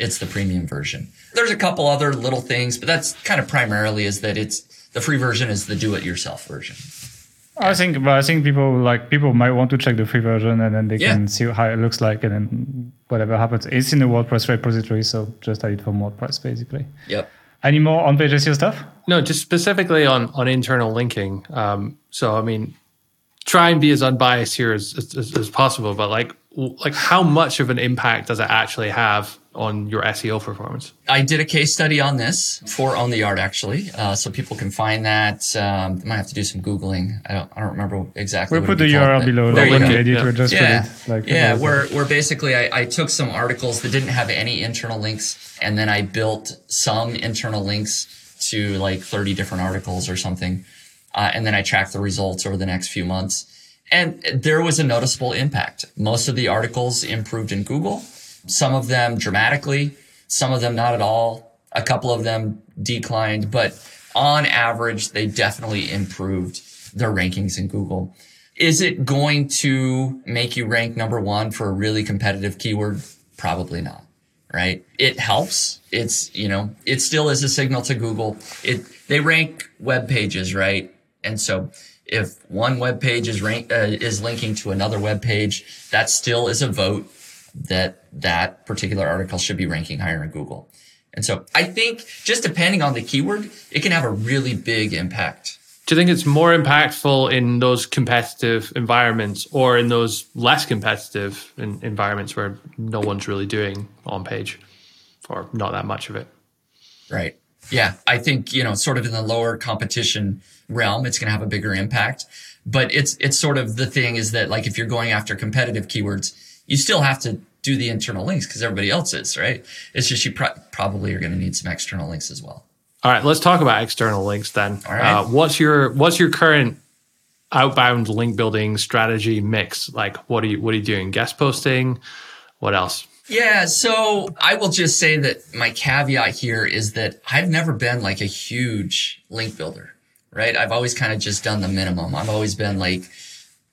S4: it's the premium version. There's a couple other little things, but that's kind of primarily is that it's the free version is the do it yourself version.
S1: I think, but I think people like people might want to check the free version and then they
S4: Yeah.
S1: can see how it looks like and then whatever happens. It's in the WordPress repository, so just add it from WordPress basically.
S4: Yep.
S1: Any more on page SEO stuff?
S3: No, just specifically on on internal linking. Um, so I mean, try and be as unbiased here as, as, as possible. But like, like how much of an impact does it actually have on your SEO performance?
S4: I did a case study on this for Own the Yard actually, uh, so people can find that. Um, I might have to do some googling. I don't, I don't remember exactly.
S1: We'll
S4: what
S1: put the
S4: be called,
S1: URL below.
S4: There you
S1: when
S4: go.
S1: we edit,
S3: Yeah.
S1: just
S4: yeah,
S1: it like
S4: yeah. Where where basically I, I took some articles that didn't have any internal links, and then I built some internal links to like 30 different articles or something, uh, and then I tracked the results over the next few months, and there was a noticeable impact. Most of the articles improved in Google, some of them dramatically, some of them not at all. A couple of them declined, but on average, they definitely improved their rankings in Google. Is it going to make you rank number one for a really competitive keyword? Probably not. Right? It helps. It's, you know, it still is a signal to Google. It, they rank web pages, right? And so if one web page is rank, uh, is linking to another web page, that still is a vote that that particular article should be ranking higher in Google. And so I think just depending on the keyword, it can have a really big impact.
S3: Do you think it's more impactful in those competitive environments or in those less competitive in, environments where no one's really doing on page or not that much of it?
S4: Right. Yeah. I think, you know, sort of in the lower competition realm, it's going to have a bigger impact. But it's, it's sort of the thing is that like if you're going after competitive keywords, you still have to do the internal links because everybody else is, right? It's just you pro- probably are going to need some external links as well.
S3: All right, let's talk about external links then.
S4: All right.
S3: Uh, what's your what's your current outbound link building strategy mix? Like, what are you what are you doing? Guest posting? What else?
S4: Yeah, so I will just say that my caveat here is that I've never been like a huge link builder, right? I've always kind of just done the minimum. I've always been like,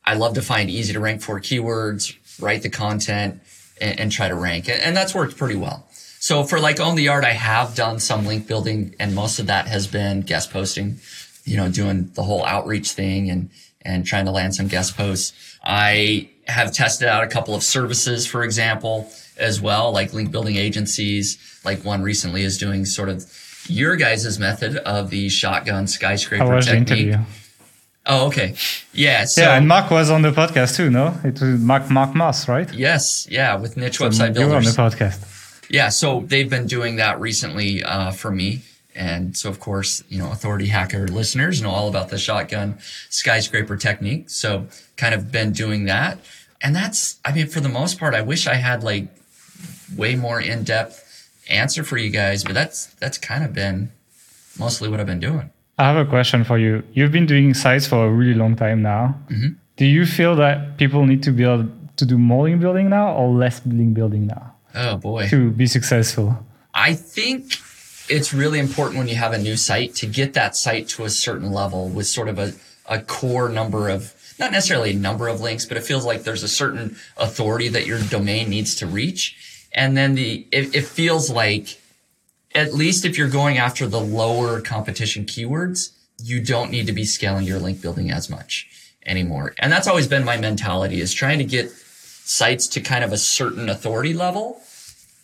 S4: I love to find easy to rank for keywords, write the content, and, and try to rank. And, and that's worked pretty well. So for like Own the Yard, I have done some link building, and most of that has been guest posting, you know, doing the whole outreach thing and and trying to land some guest posts. I have tested out a couple of services, for example, as well, like link building agencies. Like one recently is doing sort of your guys' method of the shotgun skyscraper
S1: How was the
S4: technique.
S1: interview?
S4: Oh, okay. Yeah. So
S1: yeah, and Mark was on the podcast too, no? It was Mark Mark Moss, right?
S4: yes, yeah, with niche
S1: So
S4: website
S1: you were on the podcast.
S4: Yeah, so they've been doing that recently uh, for me. And so, of course, you know, authority hacker listeners know all about the shotgun skyscraper technique. So kind of been doing that. And that's, I mean, for the most part, I wish I had like way more in-depth answer for you guys, but that's, that's kind of been mostly what I've been doing.
S1: I have a question for you. You've been doing sites for a really long time now.
S4: Mm-hmm.
S1: Do you feel that people need to build to do more link building now or less link building now
S4: Oh boy.
S1: to be successful?
S4: I think it's really important when you have a new site to get that site to a certain level with sort of a, a core number of, not necessarily a number of links, but it feels like there's a certain authority that your domain needs to reach. And then the, it, it feels like at least if you're going after the lower competition keywords, you don't need to be scaling your link building as much anymore. And that's always been my mentality is trying to get sites to kind of a certain authority level.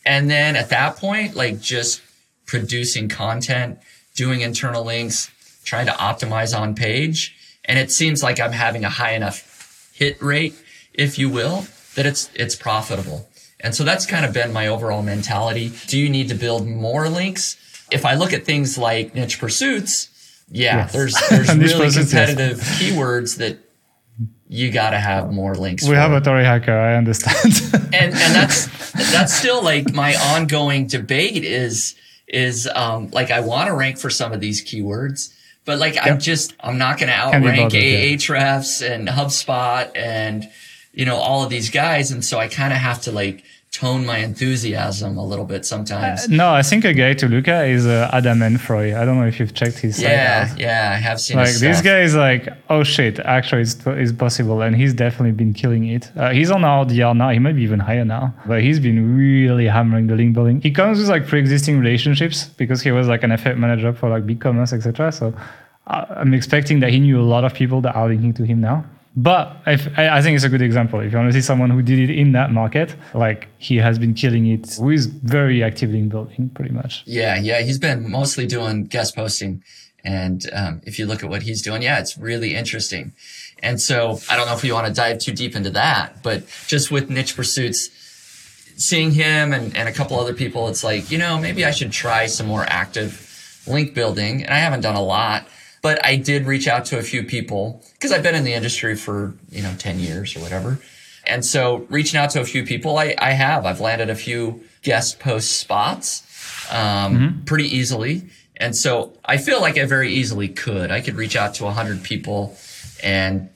S4: And then at that point, like just producing content, doing internal links, trying to optimize on page. And it seems like I'm having a high enough hit rate, if you will, that it's, it's profitable. And so that's kind of been my overall mentality. Do you need to build more links? If I look at things like niche pursuits, yeah,
S1: Yes.
S4: there's, there's really
S1: pursuits, yes.
S4: competitive keywords that you got to have more links.
S1: We
S4: for
S1: have Authority Hacker, I understand.
S4: and and that's that's still like my ongoing debate is is um like I want to rank for some of these keywords, but like I'm just I'm not going to outrank
S1: yeah.
S4: Ahrefs and HubSpot and you know all of these guys, and so I kind of have to like tone my enthusiasm a little bit sometimes.
S1: no, I think a guy to look at is uh, Adam Enfroy. I don't know if you've checked his site
S4: yeah,
S1: out.
S4: yeah, I have seen
S1: Like
S4: his
S1: this guy is like, oh shit, actually it's, it's possible, and he's definitely been killing it. Uh, he's on our DR now. He might be even higher now, but he's been really hammering the link building. He comes with like pre-existing relationships because he was like an affiliate manager for like BigCommerce, etc. So I'm expecting that he knew a lot of people that are linking to him now. But if, I think it's a good example. If you want to see someone who did it in that market, like he has been killing it, who is very active in building pretty much.
S4: Yeah, yeah. He's been mostly doing guest posting. And um, if you look at what he's doing, yeah, it's really interesting. And so I don't know if we want to dive too deep into that, but just with niche pursuits, seeing him and, and a couple other people, it's like, you know, maybe I should try some more active link building. And I haven't done a lot, but I did reach out to a few people because I've been in the industry for, you know, 10 years or whatever. And so reaching out to a few people, I, I have. I've landed a few guest post spots um, mm-hmm. pretty easily. And so I feel like I very easily could. I could reach out to 100 people and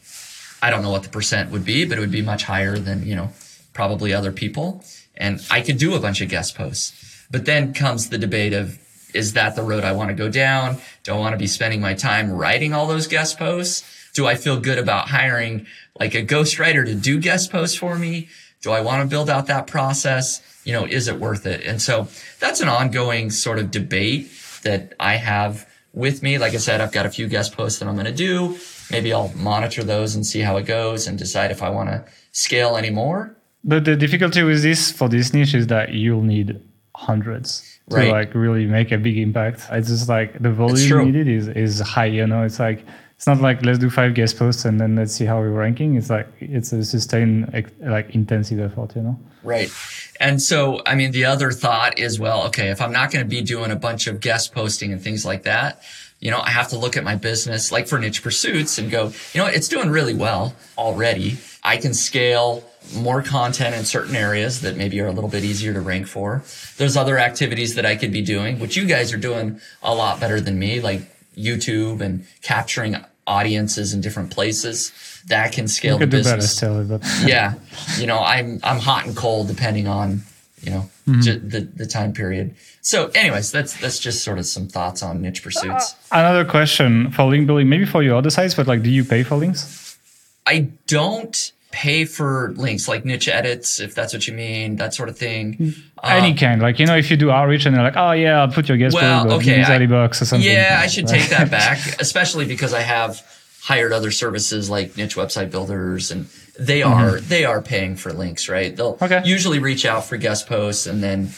S4: I don't know what the percent would be, but it would be much higher than, you know, probably other people. And I could do a bunch of guest posts. But then comes the debate of, is that the road I want to go down? Do I want to be spending my time writing all those guest posts? Do I feel good about hiring like a ghostwriter to do guest posts for me? Do I want to build out that process? You know, is it worth it? And so that's an ongoing sort of debate that I have with me. Like I said, I've got a few guest posts that I'm going to do. Maybe I'll monitor those and see how it goes and decide if I want to scale anymore.
S1: But the difficulty with this for this niche is that you'll need hundreds to right. like really make a big impact. It's just like the volume needed is is high. You know, it's like it's not like let's do five guest posts and then let's see how we're ranking. It's like it's a sustained like intensive effort. You know.
S4: Right. And so, I mean, the other thought is, well, okay, if I'm not going to be doing a bunch of guest posting and things like that, you know, I have to look at my business like for niche pursuits and go, you know, it's doing really well already. I can scale more content in certain areas that maybe are a little bit easier to rank for. There's other activities that I could be doing, which you guys are doing a lot better than me, like YouTube and capturing audiences in different places that can scale the business. Still, but yeah, you know, I'm I'm hot and cold depending on you know mm-hmm. the the time period. So, anyways, that's that's just sort of some thoughts on niche pursuits.
S1: Uh, another question for link building, maybe for your other sites, but like, do you pay for links?
S4: I don't pay for links like niche edits if that's what you mean that sort of thing
S1: mm. any um, kind like you know if you do outreach and they're like oh yeah i'll put your guest well, okay, I, bucks or something
S4: yeah i should take that back especially because i have hired other services like niche website builders and they mm-hmm. are they are paying for links right they'll okay. usually reach out for guest posts and then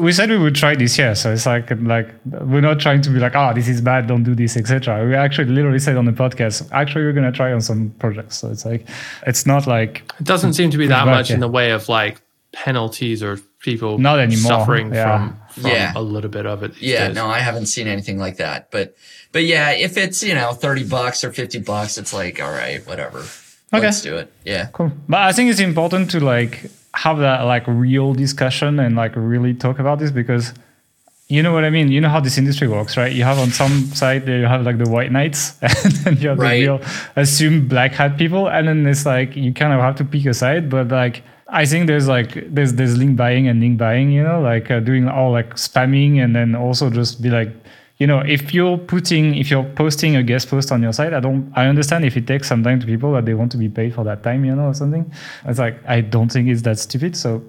S1: we said we would try this year, so it's like like we're not trying to be like, oh, this is bad, don't do this, etc. We actually literally said on the podcast, actually, we're gonna try on some projects. So it's like it's not like
S3: it doesn't seem to be that much in the way of like penalties or people
S1: not anymore
S3: suffering
S1: yeah.
S3: from, from yeah. a little bit of it.
S4: Yeah, days. no, I haven't seen anything like that. But but yeah, if it's you know thirty bucks or fifty bucks, it's like all right, whatever. Okay. Let's do it. Yeah.
S1: Cool. But I think it's important to like have that like real discussion and like really talk about this because you know what I mean? You know how this industry works, right? You have on some side you have like the white knights and then you have right. the real assumed black hat people and then it's like you kind of have to pick a side, but like I think there's like there's there's link buying and link buying, you know, like uh, doing all like spamming and then also just be like you know, if you're putting, if you're posting a guest post on your site, I don't, I understand if it takes some time to people that they want to be paid for that time, you know, or something. It's like, I don't think it's that stupid. So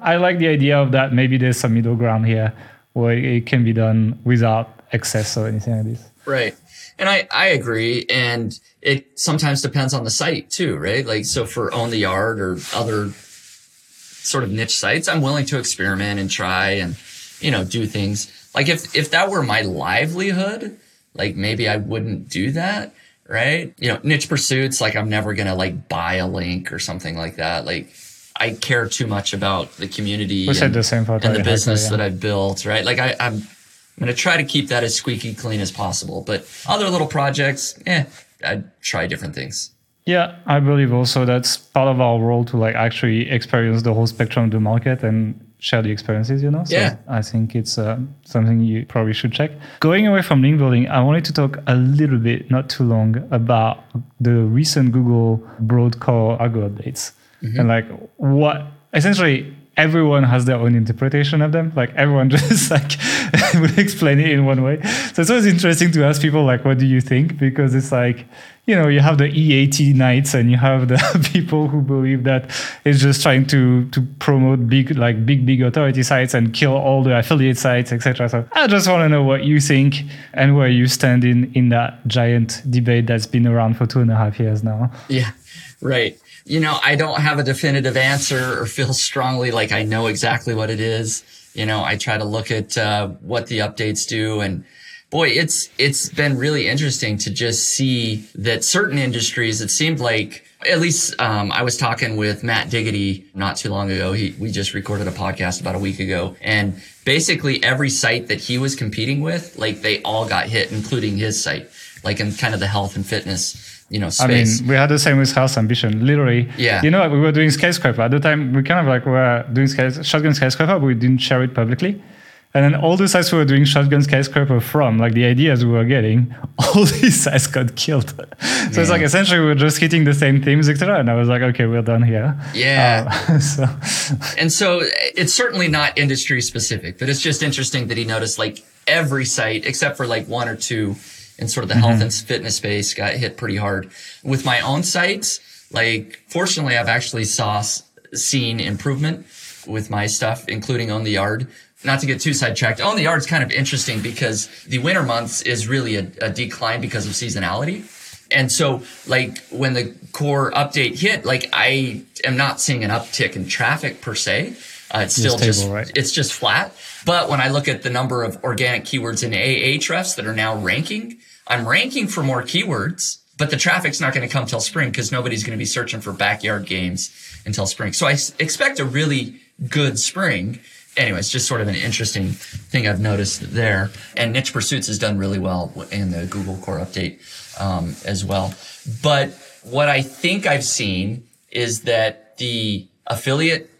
S1: I like the idea of that. Maybe there's some middle ground here where it can be done without excess or anything like this.
S4: Right. And I, I agree. And it sometimes depends on the site too, right? Like, so for Own the Yard or other sort of niche sites, I'm willing to experiment and try and, you know, do things like if, if that were my livelihood, like maybe I wouldn't do that. Right. You know, niche pursuits, like I'm never going to like buy a link or something like that. Like I care too much about the community
S1: and, the,
S4: and the business yeah. that I've built. Right. Like I, I'm, I'm going to try to keep that as squeaky clean as possible. But other little projects, eh, I'd try different things.
S1: Yeah, I believe also that's part of our role to like actually experience the whole spectrum of the market and share the experiences, you know?
S4: So yeah.
S1: I think it's uh, something you probably should check. Going away from link building, I wanted to talk a little bit, not too long, about the recent Google Broad Core algo updates. Mm-hmm. And like what essentially everyone has their own interpretation of them. Like everyone just like would explain it in one way. So it's always interesting to ask people like, what do you think? Because it's like, you know, you have the EAT knights and you have the people who believe that it's just trying to to promote big like big big authority sites and kill all the affiliate sites, etc. So I just want to know what you think and where you stand in in that giant debate that's been around for two and a half years now.
S4: Yeah, right. You know, I don't have a definitive answer or feel strongly like I know exactly what it is. You know, I try to look at uh, what the updates do and boy, it's it's been really interesting to just see that certain industries. It seemed like at least um, I was talking with Matt Diggity not too long ago. He we just recorded a podcast about a week ago, and basically every site that he was competing with, like they all got hit, including his site, like in kind of the health and fitness you know, space.
S1: I mean, we had the same with Health Ambition. Literally,
S4: yeah.
S1: You know, we were doing skyscraper at the time. We kind of like were doing shotgun skyscraper, but we didn't share it publicly. And then all the sites we were doing shotgun skyscraper from, like the ideas we were getting, all these sites got killed. so yeah. it's like essentially we were just hitting the same themes, etc. And I was like, okay, we're done here.
S4: Yeah. Uh, so. And so it's certainly not industry specific, but it's just interesting that he noticed like every site except for like one or two in sort of the mm-hmm. health and fitness space got hit pretty hard. With my own sites, like fortunately, I've actually saw seen improvement with my stuff, including Own the Yard not to get too sidetracked, Own the Yard's kind of interesting because the winter months is really a, a decline because of seasonality. And so, like, when the core update hit, like, I am not seeing an uptick in traffic per se. Uh, it's still just, right? it's just flat. But when I look at the number of organic keywords in Ahrefs that are now ranking, I'm ranking for more keywords, but the traffic's not going to come till spring because nobody's going to be searching for backyard games until spring. So I expect a really good spring anyways, just sort of an interesting thing I've noticed there. And Niche Pursuits has done really well in the Google Core Update um, as well. But what I think I've seen is that the affiliate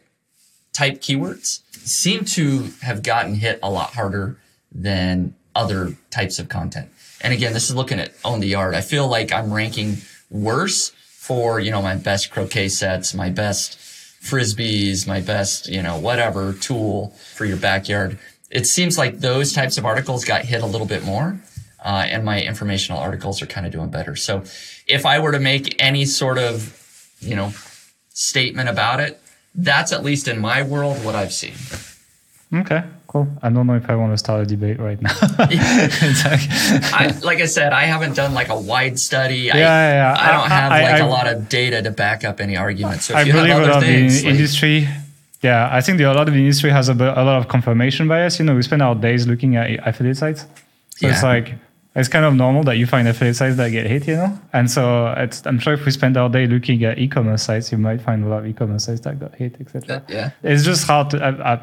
S4: type keywords seem to have gotten hit a lot harder than other types of content. And again, this is looking at Own the Yard. I feel like I'm ranking worse for, you know, my best croquet sets, my best frisbees, my best, you know, whatever tool for your backyard. It seems like those types of articles got hit a little bit more. Uh, and my informational articles are kind of doing better. So if I were to make any sort of, you know, statement about it, that's at least in my world what I've seen.
S1: Okay, I don't know if I want to start a debate right now. like,
S4: I, like, I said, I haven't done like a wide study.
S1: Yeah, I, yeah, yeah.
S4: I don't have I, like a lot of data to back up any argument. So
S1: I believe a lot things, the like, industry. Yeah, I think the, a lot of the industry has a, a lot of confirmation bias. You know, we spend our days looking at affiliate sites. So yeah. it's like it's kind of normal that you find affiliate sites that get hit, you know? And so I'm sure if we spend our day looking at e-commerce sites, you might find a lot of e-commerce sites that got hit, etc.
S4: Yeah.
S1: It's just hard to, I,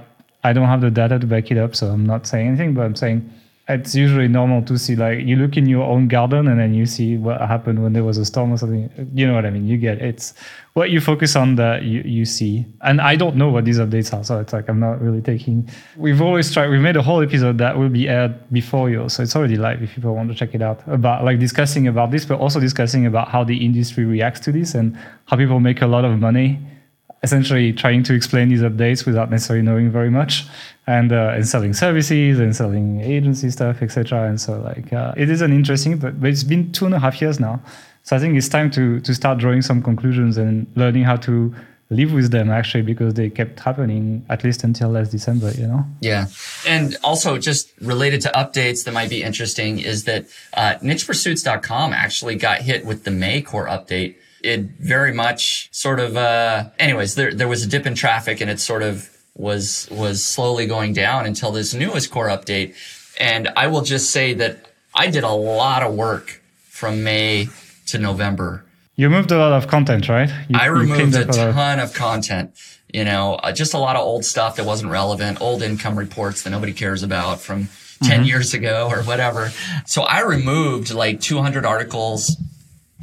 S1: I, don't have the data to back it up, so I'm not saying anything, but I'm saying it's usually normal to see like you look in your own garden and then you see what happened when there was a storm or something. You know what I mean? You get it. it's what you focus on that you, you see. And I don't know what these updates are, so it's like I'm not really taking. We've always tried. We've made a whole episode that will be aired before yours, so it's already live if people want to check it out. About like discussing about this, but also discussing about how the industry reacts to this and how people make a lot of money essentially trying to explain these updates without necessarily knowing very much. And uh, and selling services and selling agency stuff etc and so like uh, it is an interesting but, but it's been two and a half years now. So i think it's time to to start drawing some conclusions and learning how to live with them actually because they kept happening at least until last december you know?
S4: Yeah. And also just related to updates that might be interesting is that uh, nichepursuits.com actually got hit with the may core update it very much sort of, uh, anyways, there, there was a dip in traffic and it sort of was, was slowly going down until this newest core update. And I will just say that I did a lot of work from May to November.
S1: You moved a lot of content, right? You,
S4: I removed a ton of content. You know, uh, just a lot of old stuff that wasn't relevant, old income reports that nobody cares about from 10 mm-hmm. years ago or whatever. So I removed like 200 articles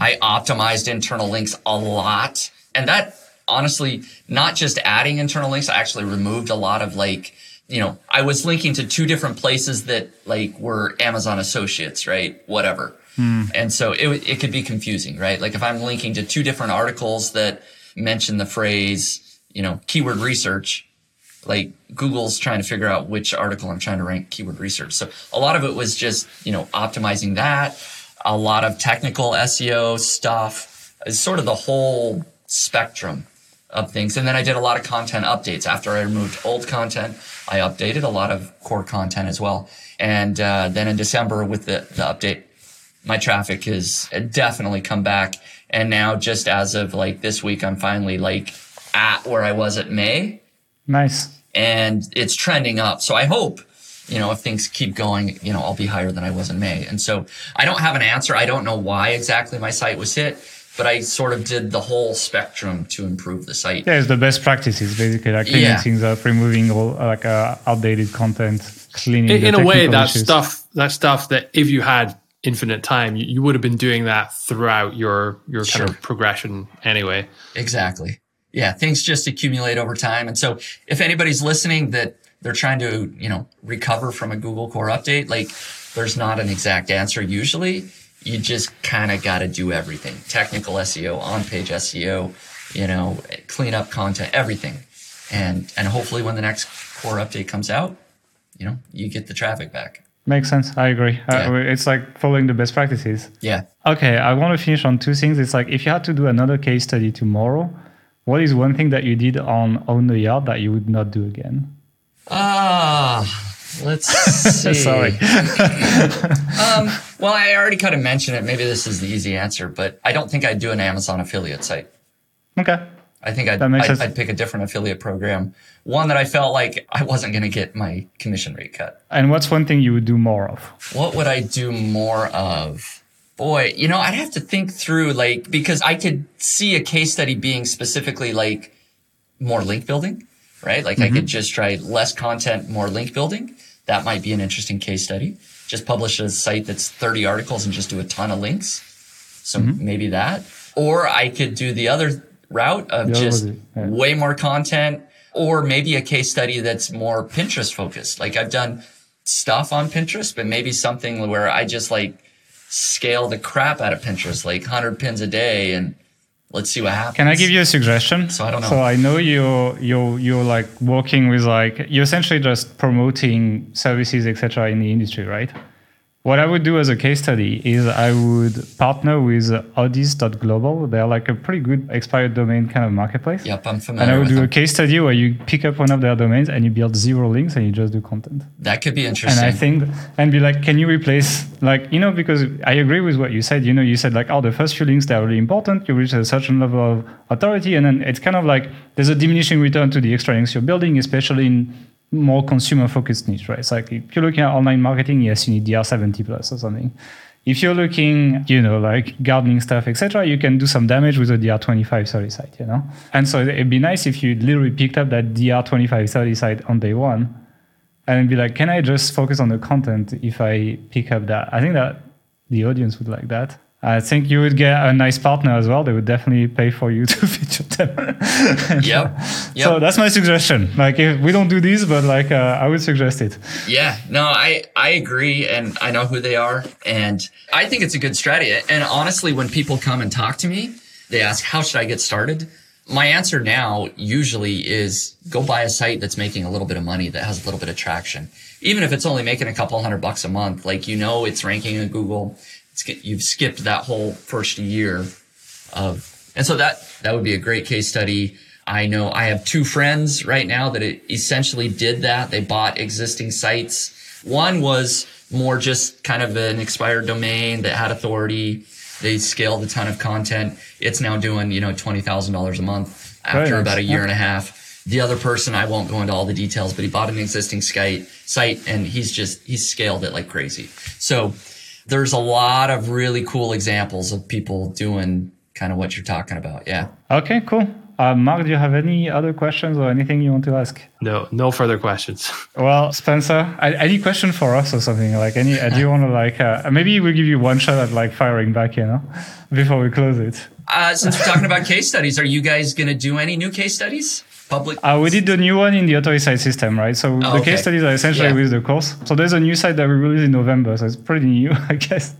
S4: I optimized internal links a lot. And that honestly, not just adding internal links, I actually removed a lot of like, you know, I was linking to two different places that like were Amazon associates, right? Whatever. Hmm. And so it, it could be confusing, right? Like if I'm linking to two different articles that mention the phrase, you know, keyword research, like Google's trying to figure out which article I'm trying to rank keyword research. So a lot of it was just, you know, optimizing that, a lot of technical SEO stuff, is sort of the whole spectrum of things. And then I did a lot of content updates. After I removed old content, I updated a lot of core content as well. And uh, then in December with the, the update, my traffic has definitely come back. And now just as of like this week, I'm finally like at where I was at May.
S1: Nice.
S4: And it's trending up. So I hope, you know, if things keep going, you know, I'll be higher than I was in May. And so I don't have an answer. I don't know why exactly my site was hit but I sort of did the whole spectrum to improve the site.
S1: Yeah, it's the best practices basically, like cleaning yeah. things up, removing all like uh, outdated content, cleaning.
S3: In, in a way, that issues. stuff, that stuff that if you had infinite time, you, you would have been doing that throughout your your kind of progression anyway.
S4: Exactly. Yeah, things just accumulate over time, and so if anybody's listening that they're trying to you know recover from a Google Core update, like there's not an exact answer usually you just kind of got to do everything technical SEO, on page SEO, you know, clean up content, everything. And, and hopefully when the next core update comes out, you know, you get the traffic back.
S1: Makes sense. I agree. Uh, yeah. Uh, it's like following the best practices.
S4: Yeah.
S1: Okay. I want to finish on two things. It's like if you had to do another case study tomorrow, what is one thing that you did on Own the Yard that you would not do again?
S4: Ah. Let's see.
S1: Sorry.
S4: um, well, I already kind of mentioned it. Maybe this is the easy answer, but I don't think I'd do an Amazon affiliate site.
S1: Okay.
S4: I think I'd, I'd, I'd, pick a different affiliate program, one that I felt like I wasn't going to get my commission rate cut.
S1: And what's one thing you would do more of?
S4: What would I do more of? Boy, you know, I'd have to think through, like, because I could see a case study being specifically like more link building right? Like mm-hmm. I could just try less content, more link building. That might be an interesting case study. Just publish a site that's 30 articles and just do a ton of links. So mm-hmm. maybe that. Or I could do the other route of just yeah. way more content or maybe a case study that's more Pinterest focused. Like I've done stuff on Pinterest, but maybe something where I just like scale the crap out of Pinterest, like 100 pins a day and let's see what happens.
S1: Can I give you a suggestion?
S4: So I don't know.
S1: So I know you're you're you're like working with like you're essentially just promoting services etc. in the industry, right? What I would do as a case study is I would partner with Odys.global. They're like a pretty good expired domain kind of marketplace.
S4: Yep, I'm familiar.
S1: And I would do
S4: them.
S1: a case study where you pick up one of their domains and you build zero links and you just do content.
S4: That could be interesting.
S1: And I think, and be like, can you replace, like, you know, because I agree with what you said. You know, you said like, oh, the first few links they're really important. You reach a certain level of authority, and then it's kind of like there's a diminishing return to the extra links you're building, especially in more consumer focused niche, right? It's like if you're looking at online marketing, yes, you need DR70 plus or something. If you're looking, you know, like gardening stuff, etc., you can do some damage with a DR25 30 site, you know? And so it'd be nice if you literally picked up that DR25 30 site on day one and be like, can I just focus on the content if I pick up that? I think that the audience would like that. I think you would get a nice partner as well. They would definitely pay for you to feature them.
S4: yep.
S1: yep. So that's my suggestion. Like, if we don't do this, but like, uh, I would suggest it.
S4: Yeah. No, I I agree, and I know who they are, and I think it's a good strategy. And honestly, when people come and talk to me, they ask, "How should I get started?" My answer now usually is go buy a site that's making a little bit of money that has a little bit of traction. Even if it's only making a couple hundred bucks a month, like you know it's ranking in Google you've skipped that whole first year of, and so that, that would be a great case study. I know I have two friends right now that essentially did that. They bought existing sites. One was more just kind of an expired domain that had authority. They scaled a ton of content. It's now doing, you know, $20,000 a month after about a year and a half. The other person, I won't go into all the details, but he bought an existing site, site and he's just, he's scaled it like crazy. So there's a lot of really cool examples of people doing kind of what you're talking about. Yeah.
S1: Okay, cool. Uh, Mark, do you have any other questions or anything you want to ask?
S3: No, no further questions.
S1: Well, Spencer, any question for us or something? Like any, do you want to like, uh, maybe we'll give you one shot at like firing back, you know, before we close it.
S4: Uh, since we're talking about case studies, are you guys going to do any new case studies? Public?
S1: Uh, we did the new one in the authority site system, right? So oh, the okay. case studies are essentially yeah. with the course. So there's a new site that we released in November, so it's pretty new, I guess.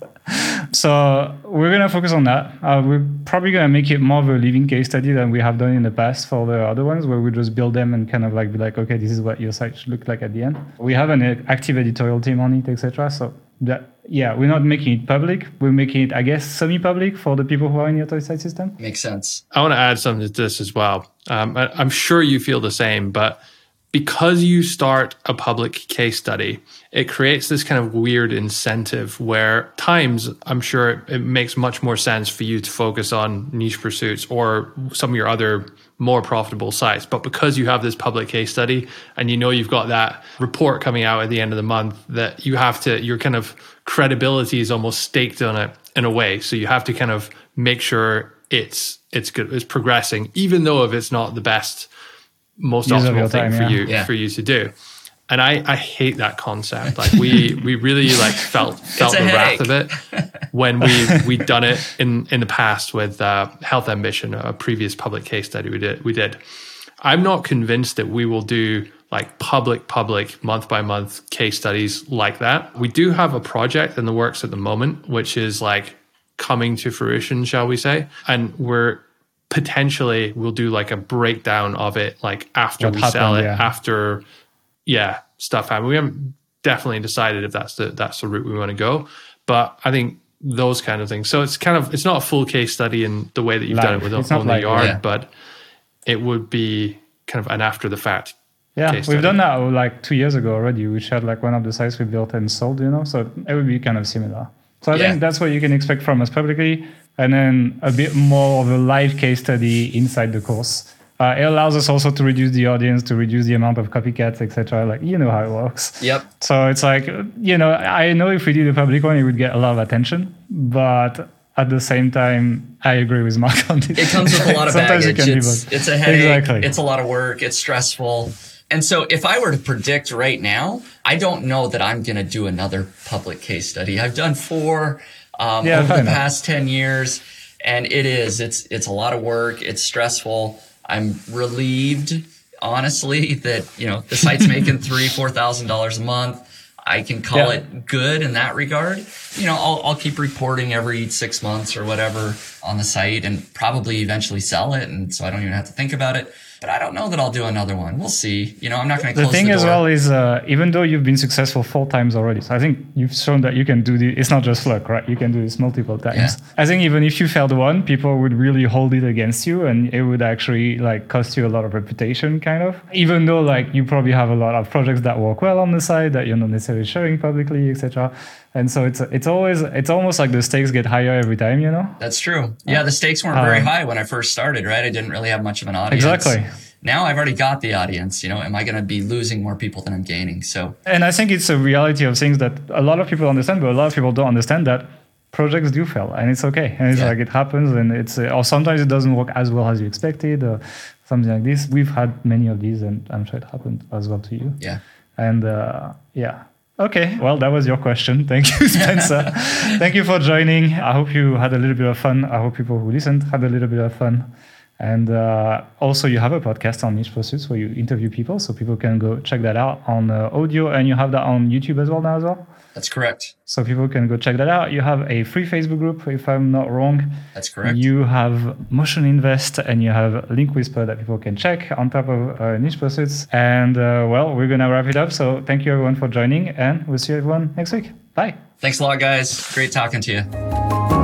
S1: So we're gonna focus on that. Uh, we're probably gonna make it more of a living case study than we have done in the past for the other ones, where we just build them and kind of like be like, okay, this is what your site should look like at the end. We have an active editorial team on it, etc. So that yeah, we're not making it public. We're making it, I guess, semi-public for the people who are in the authority site system.
S4: Makes sense.
S3: I want to add something to this as well. Um, I'm sure you feel the same, but because you start a public case study, it creates this kind of weird incentive where times I'm sure it, it, makes much more sense for you to focus on niche pursuits or some of your other more profitable sites. But because you have this public case study and you know you've got that report coming out at the end of the month that you have to, your kind of credibility is almost staked on it in a way. So you have to kind of make sure it's it's good, it's progressing, even though if it's not the best most Use optimal thing time, for yeah. you yeah. for you to do. And I, I hate that concept. Like we we really like felt felt the wrath of it when we we'd done it in in the past with uh, Health Ambition, a previous public case study we did we did. I'm not convinced that we will do like public public month by month case studies like that. We do have a project in the works at the moment, which is like coming to fruition, shall we say? And we're potentially we'll do like a breakdown of it like after what we happened, sell it yeah. after yeah stuff happen we haven't definitely decided if that's the that's the route we want to go but i think those kind of things so it's kind of it's not a full case study in the way that you've Live. done it with Own the Yard yeah. but it would be kind of an after the fact
S1: yeah we've done that like two years ago already we shared like one of the sites we built and sold you know so it would be kind of similar so i yeah. think that's what you can expect from us publicly and then a bit more of a live case study inside the course. Uh, it allows us also to reduce the audience, to reduce the amount of copycats, etc. Like you know how it works.
S4: Yep.
S1: So it's like you know I know if we did a public one, it would get a lot of attention, but at the same time, I agree with Mark on this.
S4: It comes with a lot of baggage. It's, it's, a headache. Exactly. It's a lot of work. It's stressful. And so if I were to predict right now, I don't know that I'm going to do another public case study. I've done four um, yeah, over the past 10 years. And it is, it's, it's a lot of work. It's stressful. I'm relieved, honestly, that, you know, the site's making three, $4,000 a month. I can call yeah. it good in that regard. You know, I'll, I'll keep reporting every six months or whatever on the site and probably eventually sell it. And so I don't even have to think about it but I don't know that I'll do another one. We'll see. You know, I'm not going to.
S1: The thing the as well is, uh, even though you've been successful four times already, so I think you've shown that you can do this. It's not just luck, right? You can do this multiple times. Yeah. I think even if you failed one, people would really hold it against you, and it would actually like cost you a lot of reputation, kind of. Even though like you probably have a lot of projects that work well on the side that you're not necessarily showing publicly, etc and so it's it's always it's almost like the stakes get higher every time you know?
S4: That's true. Yeah the stakes weren't very um, high when i first started right? I didn't really have much of an audience.
S1: Exactly.
S4: Now i've already got the audience you know? Am i going to be losing more people than i'm gaining? So
S1: and i think it's a reality of things that a lot of people understand but a lot of people don't understand that projects do fail and it's okay. And it's yeah. like it happens and it's or sometimes it doesn't work as well as you expected or something like this. We've had many of these and i'm sure it happened as well to you.
S4: Yeah.
S1: And uh, yeah Okay, well, that was your question. Thank you, Spencer. Thank you for joining. I hope you had a little bit of fun. I hope people who listened had a little bit of fun. And uh, also, you have a podcast on niche pursuits where you interview people, so people can go check that out on uh, audio, and you have that on YouTube as well now as well.
S4: That's correct.
S1: So people can go check that out. You have a free Facebook group, if I'm not wrong.
S4: That's correct.
S1: You have Motion Invest and you have Link Whisper that people can check on top of uh, Niche Pursuits. And uh, well, we're going to wrap it up. So thank you everyone for joining and we'll see everyone next week. Bye.
S4: Thanks a lot, guys. Great talking to you.